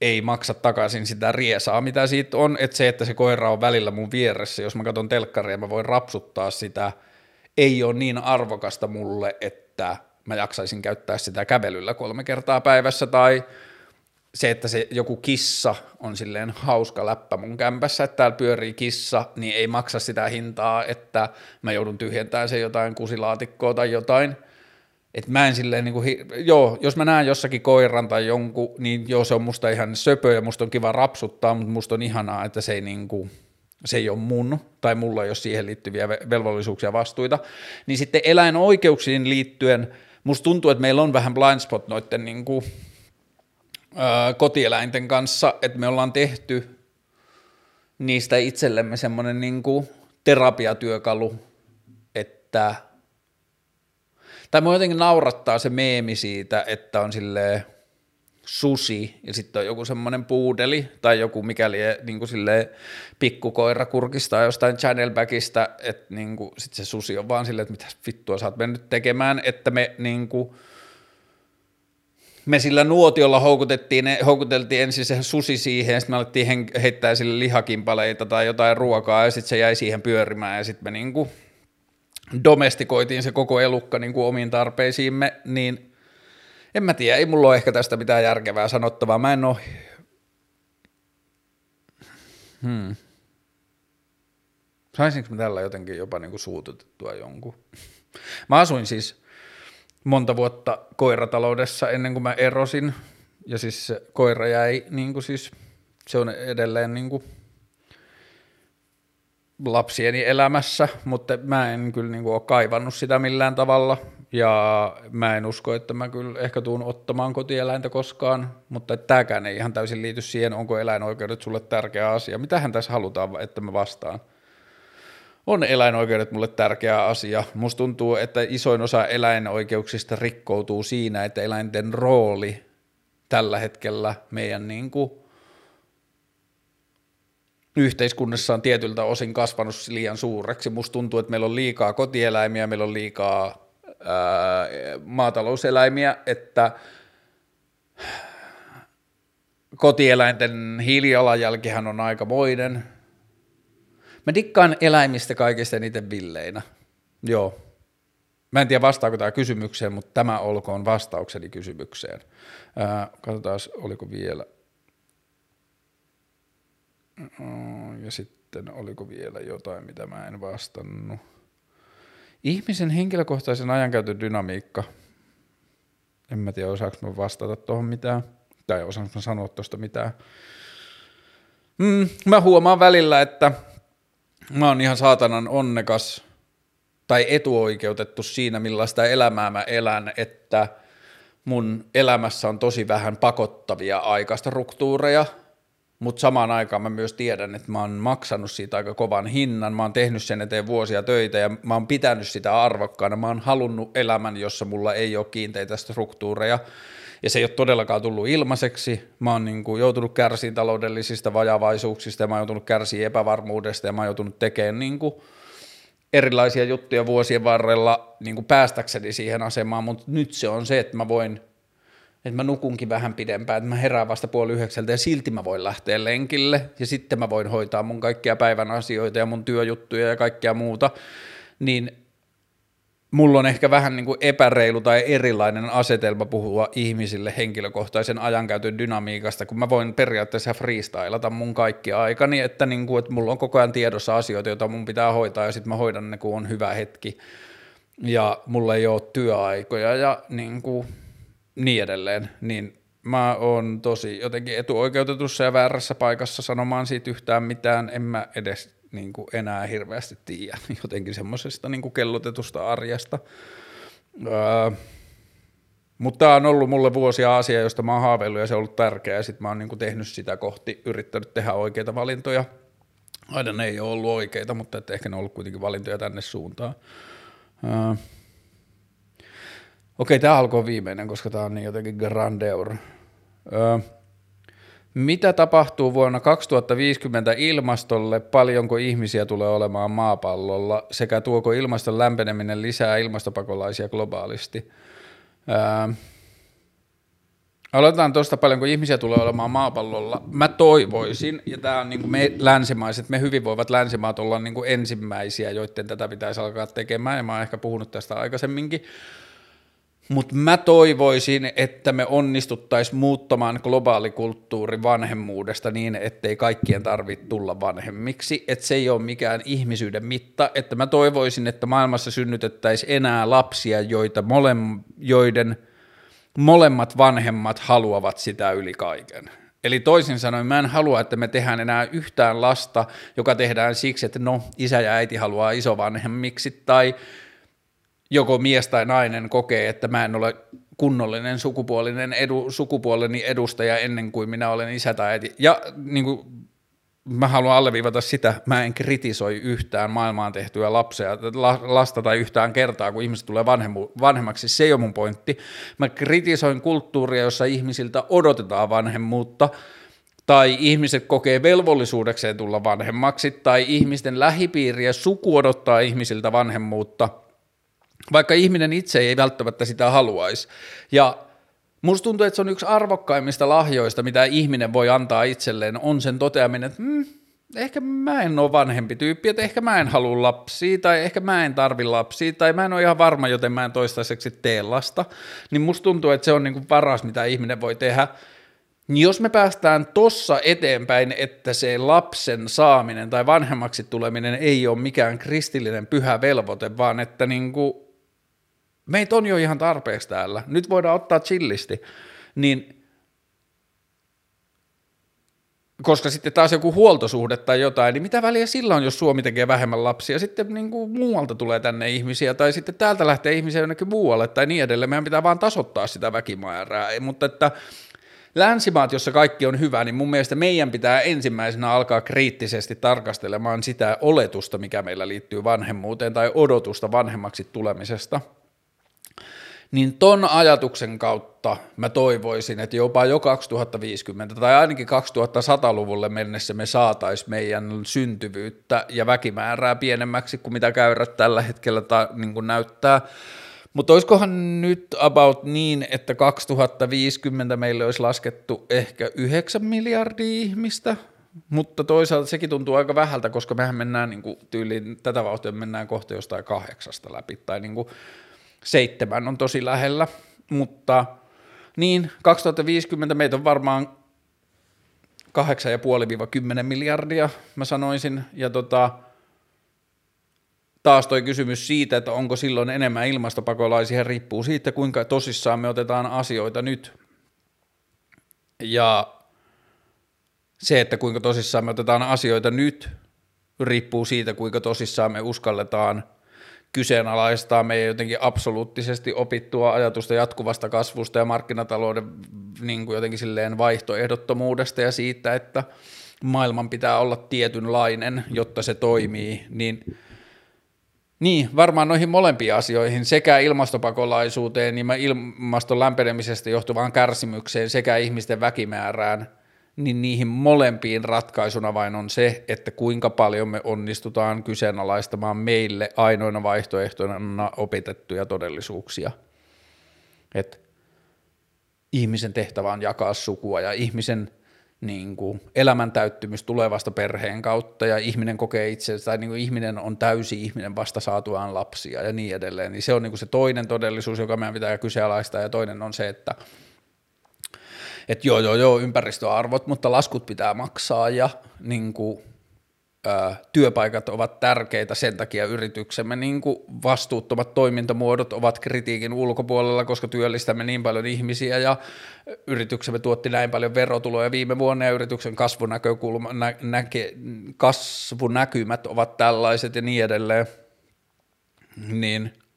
ei maksa takaisin sitä riesaa, mitä siitä on, että se, että se koira on välillä mun vieressä, jos mä katson telkkaria mä voin rapsuttaa sitä, ei ole niin arvokasta mulle, että mä jaksaisin käyttää sitä kävelyllä kolme kertaa päivässä, tai se, että se joku kissa on silleen hauska läppä mun kämpässä, että täällä pyörii kissa, niin ei maksa sitä hintaa, että mä joudun tyhjentämään se jotain kusilaatikkoa tai jotain – et mä en silleen, niin kuin, joo, jos mä näen jossakin koiran tai jonkun, niin joo, se on musta ihan söpö ja musta on kiva rapsuttaa, mutta musta on ihanaa, että se ei, niin kuin, se ei ole mun, tai mulla ei ole siihen liittyviä velvollisuuksia ja vastuita. Niin sitten eläinoikeuksiin liittyen, musta tuntuu, että meillä on vähän blind spot noiden niin kuin, ää, kotieläinten kanssa, että me ollaan tehty niistä itsellemme semmoinen niin terapiatyökalu, että – tai mua jotenkin naurattaa se meemi siitä, että on silleen susi ja sitten on joku semmoinen puudeli tai joku mikäli niin kuin silleen pikkukoira kurkistaa jostain channelbackista, että niin kuin, sit se susi on vaan silleen, että mitä vittua sä oot mennyt tekemään, että me niin kuin, me sillä nuotiolla houkutettiin, houkuteltiin ensin se susi siihen, ja sitten me alettiin heittää sille lihakimpaleita tai jotain ruokaa, ja sitten se jäi siihen pyörimään, ja sitten me niinku domestikoitiin se koko elukka niin kuin omiin tarpeisiimme, niin en mä tiedä, ei mulla ole ehkä tästä mitään järkevää sanottavaa. Mä en ole... Hmm. Saisinko mä tällä jotenkin jopa niin kuin suututettua jonkun? Mä asuin siis monta vuotta koirataloudessa ennen kuin mä erosin, ja siis se koira jäi, niin kuin siis, se on edelleen niin kuin lapsieni elämässä, mutta mä en kyllä niin kuin ole kaivannut sitä millään tavalla ja mä en usko, että mä kyllä ehkä tuun ottamaan kotieläintä koskaan, mutta tämäkään ei ihan täysin liity siihen, onko eläinoikeudet sulle tärkeä asia. Mitähän tässä halutaan, että mä vastaan? On eläinoikeudet mulle tärkeä asia. Musta tuntuu, että isoin osa eläinoikeuksista rikkoutuu siinä, että eläinten rooli tällä hetkellä meidän niin kuin yhteiskunnassa on tietyltä osin kasvanut liian suureksi. Musta tuntuu, että meillä on liikaa kotieläimiä, meillä on liikaa ää, maatalouseläimiä, että kotieläinten hiilijalanjälkihän on aikamoinen. Mä dikkaan eläimistä kaikista eniten villeinä. Joo. Mä en tiedä vastaako tämä kysymykseen, mutta tämä olkoon vastaukseni kysymykseen. Ää, katsotaan, oliko vielä – ja sitten oliko vielä jotain, mitä mä en vastannut. Ihmisen henkilökohtaisen ajankäytön dynamiikka. En mä tiedä, osaanko mä vastata tuohon mitään. Tai osaanko mä sanoa tuosta mitään. Mm, mä huomaan välillä, että mä oon ihan saatanan onnekas tai etuoikeutettu siinä, millaista elämää mä elän, että mun elämässä on tosi vähän pakottavia aikastruktuureja – mutta samaan aikaan mä myös tiedän, että mä oon maksanut siitä aika kovan hinnan, mä oon tehnyt sen eteen vuosia töitä ja mä oon pitänyt sitä arvokkaana, mä oon halunnut elämän, jossa mulla ei ole kiinteitä struktuureja, ja se ei ole todellakaan tullut ilmaiseksi, mä oon niin kuin joutunut kärsiin taloudellisista vajavaisuuksista ja mä oon joutunut kärsiin epävarmuudesta ja mä oon joutunut tekemään niin kuin erilaisia juttuja vuosien varrella niin kuin päästäkseni siihen asemaan, mutta nyt se on se, että mä voin että mä nukunkin vähän pidempään, että mä herään vasta puoli yhdeksältä ja silti mä voin lähteä lenkille. Ja sitten mä voin hoitaa mun kaikkia päivän asioita ja mun työjuttuja ja kaikkea muuta, niin mulla on ehkä vähän niin kuin epäreilu tai erilainen asetelma puhua ihmisille henkilökohtaisen ajankäytön dynamiikasta, kun mä voin periaatteessa freestylata mun kaikki aikani, että, niin kuin, että mulla on koko ajan tiedossa asioita, joita mun pitää hoitaa ja sitten mä hoidan ne, kun on hyvä hetki. Ja mulla ei ole työaikoja ja niin, kuin, niin edelleen, niin mä oon tosi jotenkin etuoikeutetussa ja väärässä paikassa sanomaan siitä yhtään mitään, en mä edes niin kuin enää hirveästi tiedä jotenkin semmoisesta niin kellotetusta arjesta. Öö, mutta tämä on ollut mulle vuosia asia, josta mä oon haaveillut ja se on ollut tärkeää ja sitten mä oon niin kuin tehnyt sitä kohti, yrittänyt tehdä oikeita valintoja. Aina ne ei ole ollut oikeita, mutta ehkä ne on ollut kuitenkin valintoja tänne suuntaan. Öö, Okei, tämä alkoi viimeinen, koska tämä on niin jotenkin grandeur. Öö, mitä tapahtuu vuonna 2050 ilmastolle, paljonko ihmisiä tulee olemaan maapallolla sekä tuoko ilmaston lämpeneminen lisää ilmastopakolaisia globaalisti? Ää, aloitetaan tuosta paljonko ihmisiä tulee olemaan maapallolla. Mä toivoisin, ja tämä on niin kuin me länsimaiset, me hyvinvoivat länsimaat ollaan niin kuin ensimmäisiä, joiden tätä pitäisi alkaa tekemään, ja mä oon ehkä puhunut tästä aikaisemminkin, mutta mä toivoisin, että me onnistuttaisiin muuttamaan globaalikulttuuri vanhemmuudesta niin, ettei kaikkien tarvitse tulla vanhemmiksi, että se ei ole mikään ihmisyyden mitta, että mä toivoisin, että maailmassa synnytettäisiin enää lapsia, joita mole, joiden molemmat vanhemmat haluavat sitä yli kaiken. Eli toisin sanoen mä en halua, että me tehdään enää yhtään lasta, joka tehdään siksi, että no isä ja äiti haluaa isovanhemmiksi tai joko mies tai nainen kokee, että mä en ole kunnollinen sukupuolinen edu, sukupuoleni edustaja ennen kuin minä olen isä tai äiti. Ja niin kuin, mä haluan alleviivata sitä, mä en kritisoi yhtään maailmaan tehtyä lapsia, lasta tai yhtään kertaa, kun ihmiset tulee vanhemmu, vanhemmaksi, se ei ole mun pointti. Mä kritisoin kulttuuria, jossa ihmisiltä odotetaan vanhemmuutta, tai ihmiset kokee velvollisuudekseen tulla vanhemmaksi, tai ihmisten lähipiiri ja suku odottaa ihmisiltä vanhemmuutta – vaikka ihminen itse ei välttämättä sitä haluaisi. Ja musta tuntuu, että se on yksi arvokkaimmista lahjoista, mitä ihminen voi antaa itselleen, on sen toteaminen, että mm, ehkä mä en ole vanhempi tyyppi, että ehkä mä en halua lapsia, tai ehkä mä en tarvi lapsia, tai mä en ole ihan varma, joten mä en toistaiseksi tee lasta, niin musta tuntuu, että se on niinku paras, mitä ihminen voi tehdä. Niin jos me päästään tossa eteenpäin, että se lapsen saaminen tai vanhemmaksi tuleminen ei ole mikään kristillinen pyhä velvoite, vaan että niinku meitä on jo ihan tarpeeksi täällä, nyt voidaan ottaa chillisti, niin koska sitten taas joku huoltosuhde tai jotain, niin mitä väliä sillä on, jos Suomi tekee vähemmän lapsia, sitten niin kuin muualta tulee tänne ihmisiä, tai sitten täältä lähtee ihmisiä jonnekin muualle, tai niin edelleen, meidän pitää vaan tasoittaa sitä väkimäärää, mutta että länsimaat, jossa kaikki on hyvä, niin mun mielestä meidän pitää ensimmäisenä alkaa kriittisesti tarkastelemaan sitä oletusta, mikä meillä liittyy vanhemmuuteen, tai odotusta vanhemmaksi tulemisesta – niin ton ajatuksen kautta mä toivoisin, että jopa jo 2050 tai ainakin 2100-luvulle mennessä me saatais meidän syntyvyyttä ja väkimäärää pienemmäksi kuin mitä käyrät tällä hetkellä ta, niin näyttää. Mutta olisikohan nyt about niin, että 2050 meille olisi laskettu ehkä 9 miljardia ihmistä, mutta toisaalta sekin tuntuu aika vähältä, koska mehän mennään niin kuin tyyliin, tätä vauhtia mennään kohta jostain kahdeksasta läpi, tai niin kuin seitsemän on tosi lähellä, mutta niin, 2050 meitä on varmaan 8,5-10 miljardia, mä sanoisin, ja tota, taas toi kysymys siitä, että onko silloin enemmän ilmastopakolaisia, riippuu siitä, kuinka tosissaan me otetaan asioita nyt. Ja se, että kuinka tosissaan me otetaan asioita nyt, riippuu siitä, kuinka tosissaan me uskalletaan – kyseenalaistaa meidän jotenkin absoluuttisesti opittua ajatusta jatkuvasta kasvusta ja markkinatalouden niin kuin jotenkin silleen vaihtoehdottomuudesta ja siitä, että maailman pitää olla tietynlainen, jotta se toimii, niin niin, varmaan noihin molempiin asioihin, sekä ilmastopakolaisuuteen, niin ilmaston lämpenemisestä johtuvaan kärsimykseen sekä ihmisten väkimäärään, niin niihin molempiin ratkaisuna vain on se, että kuinka paljon me onnistutaan kyseenalaistamaan meille ainoina vaihtoehtoina opetettuja todellisuuksia. Et ihmisen tehtävä on jakaa sukua ja ihmisen niin kuin elämän täyttymys tulevasta perheen kautta ja ihminen kokee itse, tai niin kuin ihminen on täysi ihminen vasta saatuaan lapsia ja niin edelleen, niin se on niin kuin se toinen todellisuus, joka meidän pitää kyseenalaistaa ja toinen on se, että että joo, joo, joo, ympäristöarvot, mutta laskut pitää maksaa ja niin kuin, työpaikat ovat tärkeitä, sen takia yrityksemme niin kuin vastuuttomat toimintamuodot ovat kritiikin ulkopuolella, koska työllistämme niin paljon ihmisiä ja yrityksemme tuotti näin paljon verotuloja viime vuonna ja yrityksen kasvunäkökulma, nä, näke, kasvunäkymät ovat tällaiset ja niin edelleen, niin –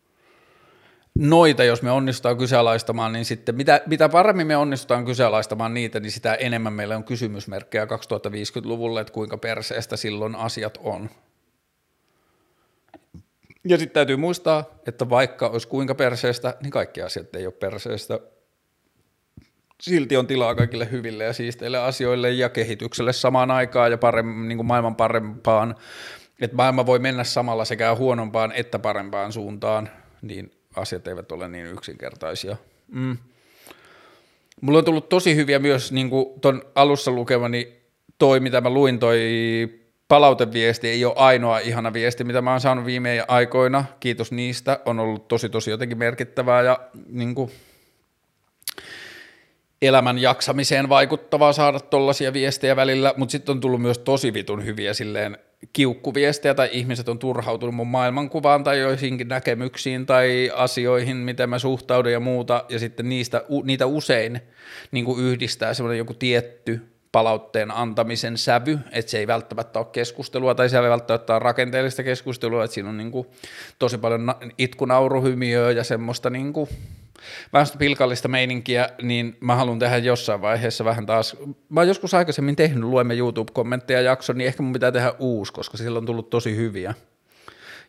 noita, jos me onnistutaan kyseenalaistamaan, niin sitten mitä, mitä paremmin me onnistutaan kyseenalaistamaan niitä, niin sitä enemmän meillä on kysymysmerkkejä 2050-luvulle, että kuinka perseestä silloin asiat on. Ja sitten täytyy muistaa, että vaikka olisi kuinka perseestä, niin kaikki asiat ei ole perseestä. Silti on tilaa kaikille hyville ja siisteille asioille ja kehitykselle samaan aikaan ja parem, niin kuin maailman parempaan. Että maailma voi mennä samalla sekä huonompaan että parempaan suuntaan, niin asiat eivät ole niin yksinkertaisia. Mm. Mulla on tullut tosi hyviä myös niin tuon alussa lukemani toi, mitä mä luin, toi palauteviesti ei ole ainoa ihana viesti, mitä mä oon saanut viime aikoina. Kiitos niistä. On ollut tosi tosi jotenkin merkittävää ja niin kuin, elämän jaksamiseen vaikuttavaa saada tollaisia viestejä välillä, mutta sitten on tullut myös tosi vitun hyviä silleen kiukkuviestejä tai ihmiset on turhautunut mun maailmankuvaan tai joihinkin näkemyksiin tai asioihin, miten mä suhtaudun ja muuta, ja sitten niistä, niitä usein niin kuin yhdistää semmoinen joku tietty palautteen antamisen sävy, että se ei välttämättä ole keskustelua tai se ei välttämättä ole rakenteellista keskustelua, että siinä on niin kuin tosi paljon itkunauruhymiöä ja semmoista niin kuin vähän pilkallista meininkiä, niin mä haluan tehdä jossain vaiheessa vähän taas, mä oon joskus aikaisemmin tehnyt, luemme YouTube-kommentteja jakson, niin ehkä mun pitää tehdä uusi, koska sillä on tullut tosi hyviä,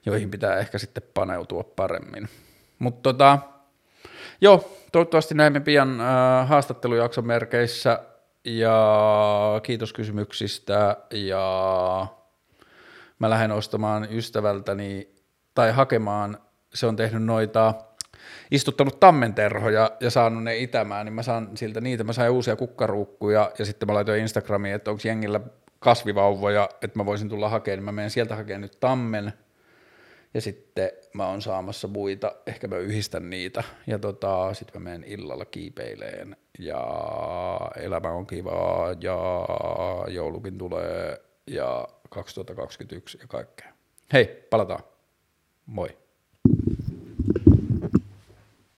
joihin pitää ehkä sitten paneutua paremmin. Mutta tota, joo, toivottavasti näemme pian äh, haastattelujakson merkeissä, ja kiitos kysymyksistä, ja mä lähden ostamaan ystävältäni, tai hakemaan, se on tehnyt noita istuttanut tammenterhoja ja saanut ne itämään, niin mä saan siltä niitä, mä sain uusia kukkaruukkuja ja sitten mä laitoin Instagramiin, että onko jengillä kasvivauvoja, että mä voisin tulla hakemaan, niin mä menen sieltä hakemaan nyt tammen ja sitten mä oon saamassa muita, ehkä mä yhdistän niitä ja tota, sitten mä menen illalla kiipeileen ja elämä on kivaa ja joulukin tulee ja 2021 ja kaikkea. Hei, palataan. Moi.